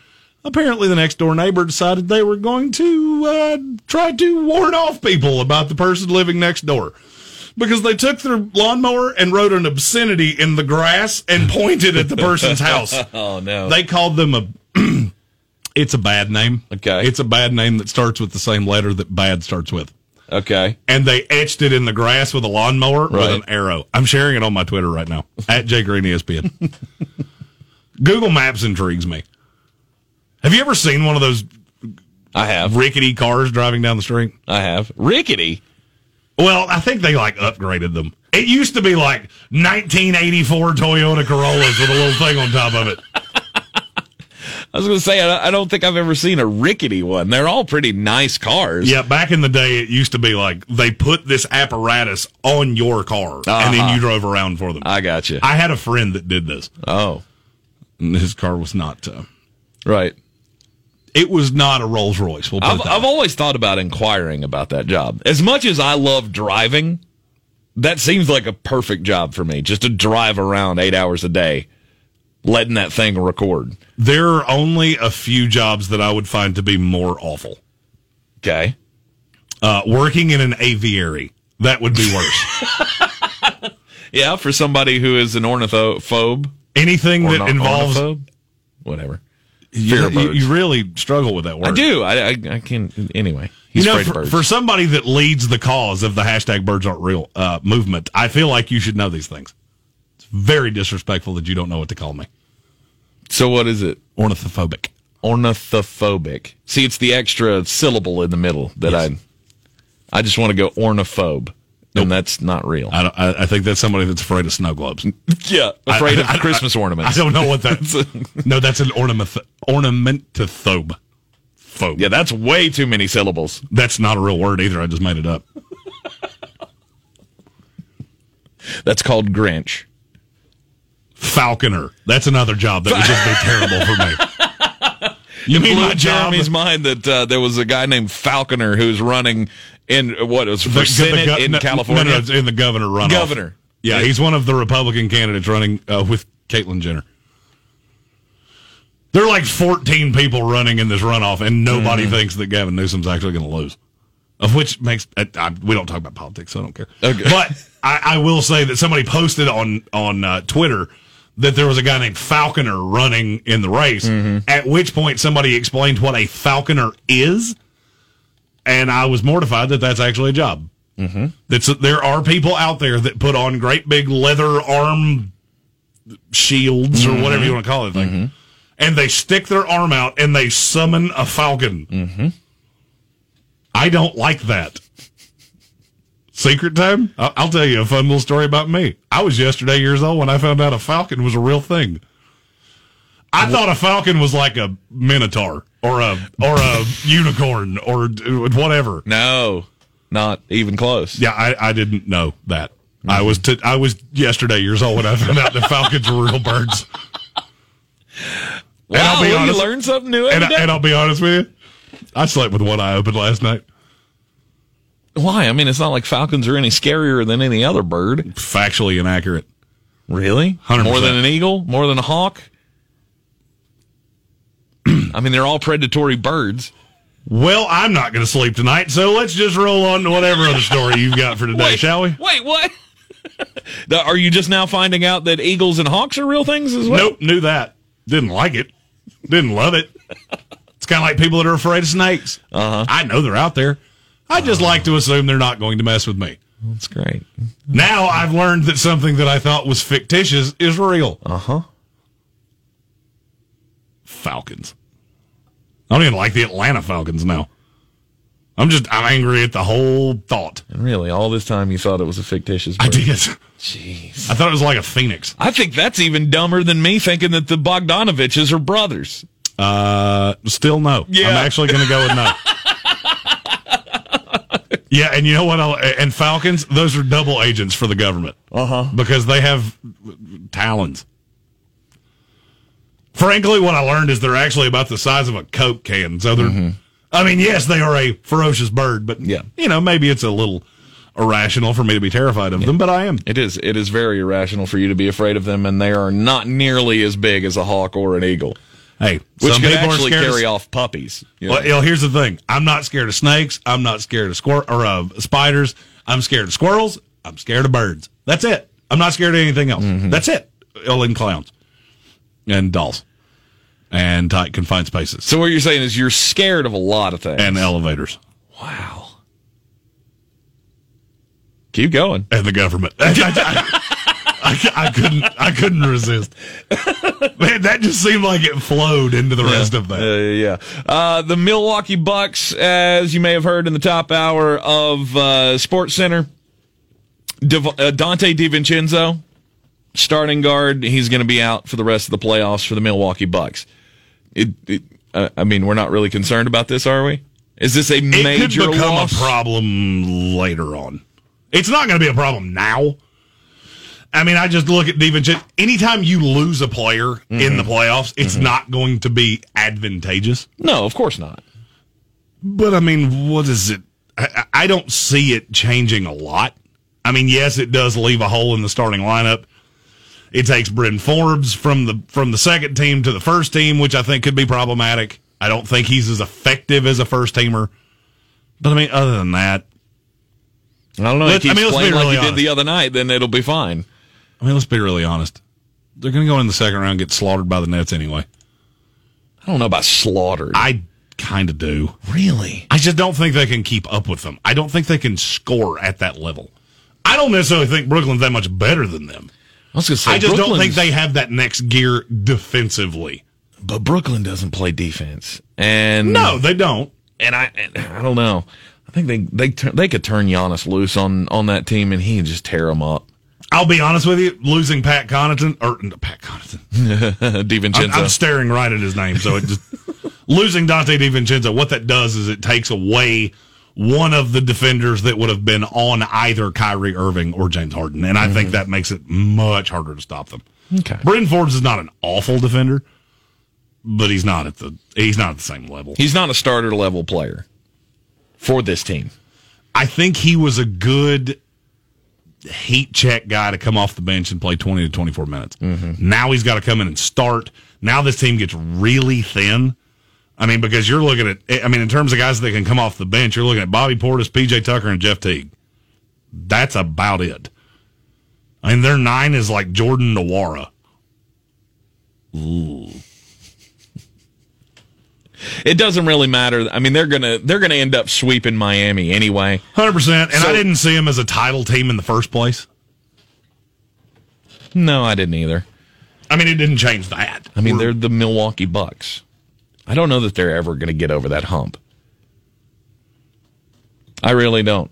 Apparently, the next door neighbor decided they were going to uh, try to warn off people about the person living next door because they took their lawnmower and wrote an obscenity in the grass and pointed at the person's house. oh no. They called them a. it's a bad name. Okay. It's a bad name that starts with the same letter that bad starts with. okay. And they etched it in the grass with a lawnmower with an arrow. I'm sharing it on my Twitter right now at Jay Green ESPN. Google Maps intrigues me. Have you ever seen one of those I have. rickety cars driving down the street? I have. Rickety. Well, I think they like upgraded them. It used to be like 1984 Toyota Corollas with a little thing on top of it. I was going to say, I don't think I've ever seen a rickety one. They're all pretty nice cars. Yeah, back in the day, it used to be like they put this apparatus on your car and then Uh-huh. you drove around for them. I got you. I had a friend that did this. oh, And his car was not. Uh, right. it was not a Rolls Royce. We'll I've, I've always thought about inquiring about that job. As much as I love driving, that seems like a perfect job for me. Just to drive around eight hours a day, letting that thing record. There are only a few jobs that I would find to be more awful. Okay. Uh, working in an aviary that would be worse. Yeah, for somebody who is an ornithophobe Anything or that involves whatever. you, you, really struggle with that word. I do. I, I, I can. Anyway, you know, for, for somebody that leads the cause of the hashtag birds aren't real uh, movement, I feel like you should know these things. It's very disrespectful that you don't know what to call me. So what is it? Ornithophobic. Ornithophobic. See, it's the extra syllable in the middle that Yes. I. I just want to go ornithophobe, and that's not real. I, don't, I, I think that's somebody that's afraid of snow globes. yeah, afraid I- of I- Christmas I ornaments. don't know what that's. no, that's an ornament ornamentophobe. Phobe. Yeah, that's way too many syllables. That's not a real word either. I just made it up. That's called Grinch. Falconer. That's another job that would just be terrible for me. You mean Blew my job? Jeremy's mind that uh, there was a guy named Faulconer who's running in what it was for The- the Senate gov- in no, California. No, no, in the governor runoff. Governor. Yeah, he's one of the Republican candidates running uh, with Caitlyn Jenner. There are like 14 people running in this runoff, and nobody Mm-hmm. thinks that Gavin Newsom's actually going to lose. Of which makes I, I, we don't talk about politics, so I don't care. Okay. But I, I will say that somebody posted on on uh, Twitter that there was a guy named Faulconer running in the race. Mm-hmm. At which point, somebody explained what a Falconer is, and I was mortified that that's actually a job. Mm-hmm. That's there are people out there that put on great big leather arm shields or whatever you want to call it, thing, and they stick their arm out and they summon a falcon. I don't like that. Secret time? I'll, I'll tell you a fun little story about me. I was yesterday years old when I found out a falcon was a real thing. I thought a falcon was like a minotaur or a or a unicorn or whatever. No, not even close. Yeah, I, I didn't know that. I mm-hmm. was t- I was yesterday years old when I found out that falcons were real birds. Wow, I'll be honest- you learn something new And, I, and I'll be honest with you, I slept with one eye open last night. Why? I mean, it's not like falcons are any scarier than any other bird. Factually inaccurate. Really? 100%. More than an eagle? More than a hawk? I mean, they're all predatory birds. Well, I'm not going to sleep tonight, so let's just roll on to whatever other story you've got for today, Wait, shall we? Wait, what? Are you just now finding out that eagles and hawks are real things as well? Nope, knew that. Didn't like it. Didn't love it. It's kind of like people that are afraid of snakes. Uh-huh. I know they're out there. I just like to assume they're not going to mess with me. That's great. Now I've learned that something that I thought was fictitious is real. Uh huh. Falcons. I don't even like the Atlanta Falcons now. I'm just I'm angry at the whole thought. And really, all this time you thought it was a fictitious bird. I did. Jeez. I thought it was like a phoenix. I think that's even dumber than me thinking that the Bogdanoviches are brothers. Uh, still no. Yeah. I'm actually going to go with no. yeah, and you know what? I'll, and Falcons, those are double agents for the government. Uh huh. Because they have talons. Frankly, what I learned is they're actually about the size of a Coke can. So they're, I mean, yes, they are a ferocious bird, but Yeah. you know, maybe it's a little irrational for me to be terrified of them, but I am. It is. It is very irrational for you to be afraid of them, and they are not nearly as big as a hawk or an eagle, Hey, which some could people are actually scared of- carry off puppies. you know. Well, you know, here's the thing. I'm not scared of snakes. I'm not scared of squir- or uh, spiders. I'm scared of squirrels. I'm scared of birds. That's it. I'm not scared of anything else. That's it. Oh, and clowns and dolls and tight confined spaces so what you're saying is you're scared of a lot of things. and elevators wow. Keep going. and the government. I, I- couldn't. I couldn't resist. Man, that just seemed like it flowed into the rest of that. Uh, yeah. Uh, the Milwaukee Bucks, as you may have heard in the top hour of uh, Sports Center, Dev- uh, Donte DiVincenzo, starting guard, he's going to be out for the rest of the playoffs for the Milwaukee Bucks. It, it, I mean, we're not really concerned about this, are we? Is this a it major could become loss? a problem later on. It's not going to be a problem now. I mean, I just look at DiVincenzo. Anytime you lose a player in Mm-hmm. the playoffs, it's not going to be advantageous. No, of course not. But I mean, what is it? I, I don't see it changing a lot. I mean, yes, it does leave a hole in the starting lineup. It takes Bryn Forbes from the from the second team to the first team, which I think could be problematic. I don't think he's as effective as a first teamer. But I mean, other than that, I don't know. Let's- He I keeps mean, playing like really he did honest. the other night, then it'll be fine. I mean, let's be really honest. They're going to go in the second round and get slaughtered by the Nets anyway. I don't know about slaughtered. I kind of do. really? I just don't think they can keep up with them. I don't think they can score at that level. I don't necessarily think Brooklyn's that much better than them. I was going to say, I just don't think they have that next gear defensively. But Brooklyn doesn't play defense, and No, they don't. and I, and I don't know. I think they they they could turn Giannis loose on on that team, and he just tear them up. I'll be honest with you. Losing Pat Connaughton or no, Pat Connaughton, I'm, DiVincenzo. I'm staring right at his name. So it just losing Donte DiVincenzo. What that does is it takes away one of the defenders that would have been on either Kyrie Irving or James Harden, and I mm-hmm. think that makes it much harder to stop them. okay. Brendan Forbes is not an awful defender, but he's not at the he's not at the same level. He's not a starter level player for this team. I think he was a good heat check guy to come off the bench and play 20 to 24 minutes. Now he's got to come in and start. Now this team gets really thin. I mean, because you're looking at, I mean, in terms of guys that can come off the bench, you're looking at Bobby Portis, PJ Tucker, and Jeff Teague. That's about it. I mean, their nine is like Jordan Nwora. It doesn't really matter. I mean, they're gonna they're gonna end up sweeping Miami anyway. 100%. And So- I didn't see them as a title team in the first place. No, I didn't either. I mean, it didn't change that. I mean, We're- they're the Milwaukee Bucks. I don't know that they're ever going to get over that hump. I really don't.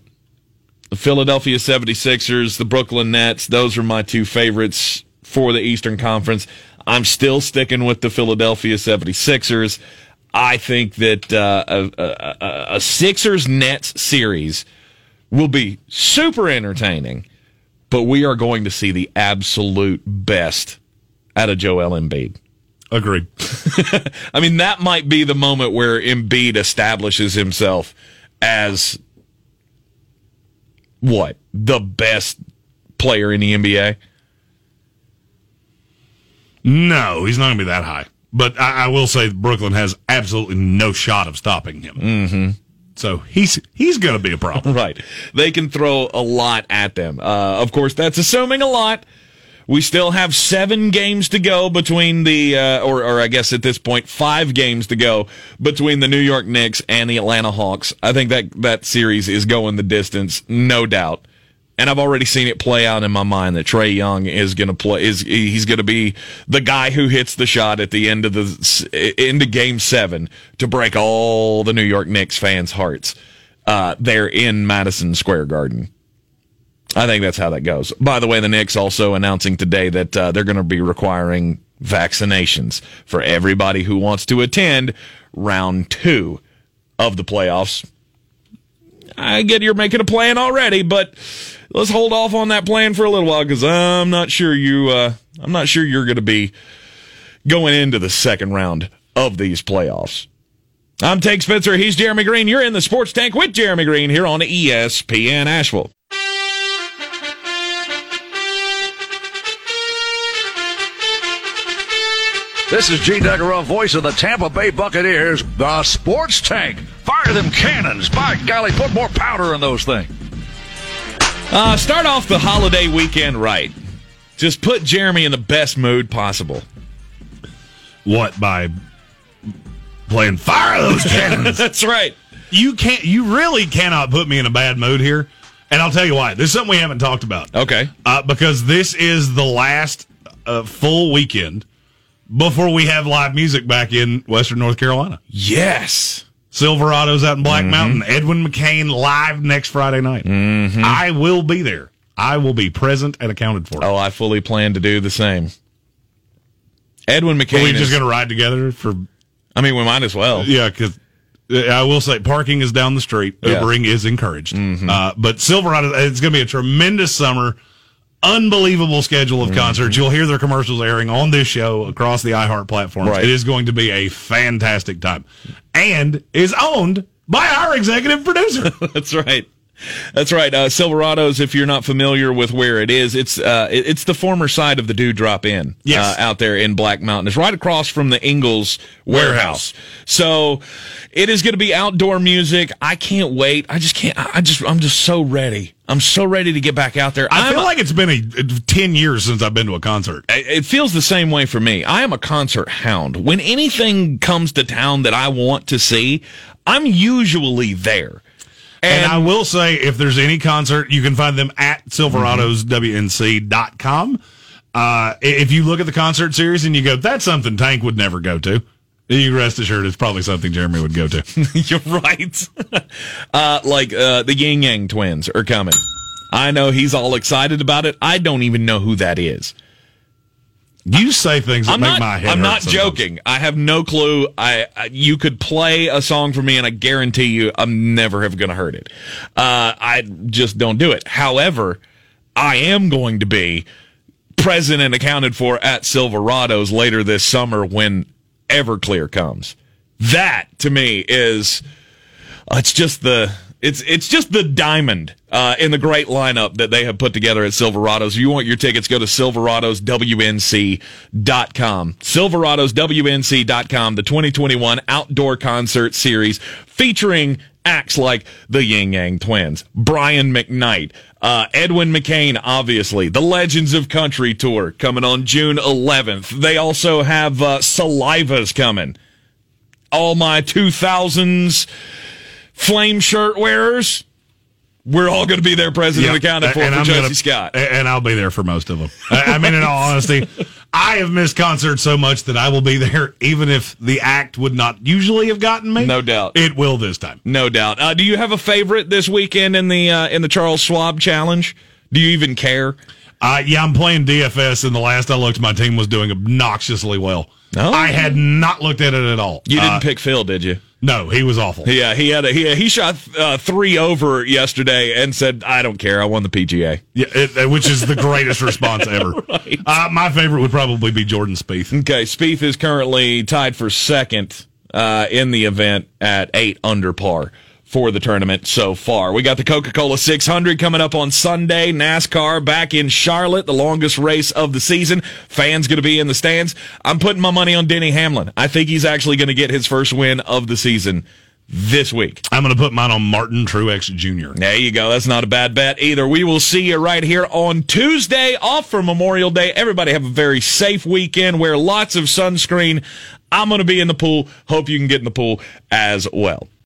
the Philadelphia 76ers, the Brooklyn Nets, those are my two favorites for the Eastern Conference. I'm still sticking with the Philadelphia 76ers. I think that uh, a, a, a Sixers Nets series will be super entertaining, but we are going to see the absolute best out of Joel Embiid. Agreed. I mean, that might be the moment where Embiid establishes himself as what? The best player in the NBA? No, he's not going to be that high. But I, I, will say Brooklyn has absolutely no shot of stopping him. Mm-hmm. So he's he's going to be a problem. right. They can throw a lot at them. Uh, of course, that's assuming a lot. We still have seven games to go between the, uh, or, or I guess at this point, five games to go between the New York Knicks and the Atlanta Hawks. I think that that series is going the distance, no doubt. And I've already seen it play out in my mind that Trae Young is going to play is he's going to be the guy who hits the shot at the end of the end of Game Seven to break all the New York Knicks fans' hearts uh, there in Madison Square Garden. I think that's how that goes. By the way, the Knicks also announcing today that uh, they're going to be requiring vaccinations for everybody who wants to attend round two of the playoffs. I get you're making a plan already, but let's hold off on that plan for a little while because I'm not sure you. Uh, I'm not sure you're going to be going into the second round of these playoffs. I'm Tank Spencer. He's Jeremy Greene. You're in the Sports Tank with Jeremy Greene here on ESPN Asheville. This is Gene Deckerhoff, voice of the Tampa Bay Buccaneers, the Sports Tank. Fire them cannons. By golly, put more powder in those things. Uh, start off the holiday weekend right. Just put Jeremy in the best mood possible. What, by playing Fire Those Cannons? That's right. You can't, you really cannot put me in a bad mood here. And I'll tell you why. This is something we haven't talked about. Okay. Uh, because this is the last uh, full weekend before we have live music back in Western North Carolina. Yes. Silverados out in Black mm-hmm. Mountain. Edwin McCain live next Friday night. Mm-hmm. I will be there. I will be present and accounted for. Oh, I fully plan to do the same. Edwin McCain. Are we just going to ride together for? I mean, we might as well. Yeah, because I will say parking is down the street. Ubering yeah. is encouraged. Mm-hmm. Uh, but Silverado, it's going to be a tremendous summer unbelievable schedule of concerts. Mm-hmm. You'll hear their commercials airing on this show across the iHeart platforms. Right. It is going to be a fantastic time and is owned by our executive producer. That's right. That's right. Uh, Silverados, if you're not familiar with where it is, it's uh, it's the former side of the Dewdrop Inn yes. uh, out there in Black Mountain. It's right across from the Ingles warehouse. warehouse. So it is going to be outdoor music. I can't wait. I just can't. I just I'm just so ready. I'm so ready to get back out there. I I'm feel like it's been a, 10 years since I've been to a concert. It feels the same way for me. I am a concert hound. When anything comes to town that I want to see, I'm usually there. And, and, I will say, if there's any concert, you can find them at silveradoswnc.com. Uh, if you look at the concert series and you go, that's something Tank would never go to, you rest assured it's probably something Jeremy would go to. You're right. uh, like uh, the Ying Yang twins are coming. I know he's all excited about it. I don't even know who that is. You say things that I'm make not, my head. I'm not sometimes. joking. I have no clue. I, I, you could play a song for me, and I guarantee you, I'm never ever going to heard it. Uh, I just don't do it. However, I am going to be present and accounted for at Silverados later this summer when Everclear comes. That to me is uh, it's just the it's it's just the diamond uh, in the great lineup that they have put together at Silverados. If you want your tickets, go to silveradoswnc.com. Silveradoswnc.com, the 2021 Outdoor Concert Series featuring acts like the Ying Yang Twins, Brian McKnight, uh, Edwin McCain, obviously, the Legends of Country tour coming on June 11th. They also have uh, Salivas coming. All my 2000s flame shirt wearers. We're all going to be there, President yep. accounted for and for I'm Josie gonna, Scott. And I'll be there for most of them. I, I mean, in all honesty, I have missed concerts so much that I will be there, even if the act would not usually have gotten me. No doubt. it will this time. No doubt. Uh, do you have a favorite this weekend in the uh, in the Charles Schwab Challenge? Do you even care? Uh, yeah, I'm playing DFS, and the last I looked, my team was doing obnoxiously well. Oh. I had not looked at it at all. You didn't Uh, pick Phil, did you? No, he was awful. Yeah, he had a, he he shot uh, three over yesterday and said, "I don't care. I won the PGA." Yeah, it, which is the greatest response ever. uh, my favorite would probably be Jordan Spieth. Okay, Spieth is currently tied for second uh, in the event at eight under par for the tournament so far. We got the Coca Cola 600 coming up on Sunday. NASCAR back in Charlotte, the longest race of the season. Fans going to be in the stands. I'm putting my money on Denny Hamlin. I think he's actually going to get his first win of the season this week. I'm going to put mine on Martin Truex Jr. There you go. That's not a bad bet either. We will see you right here on Tuesday, off for Memorial Day. Everybody have a very safe weekend. Wear lots of sunscreen. I'm going to be in the pool. Hope you can get in the pool as well.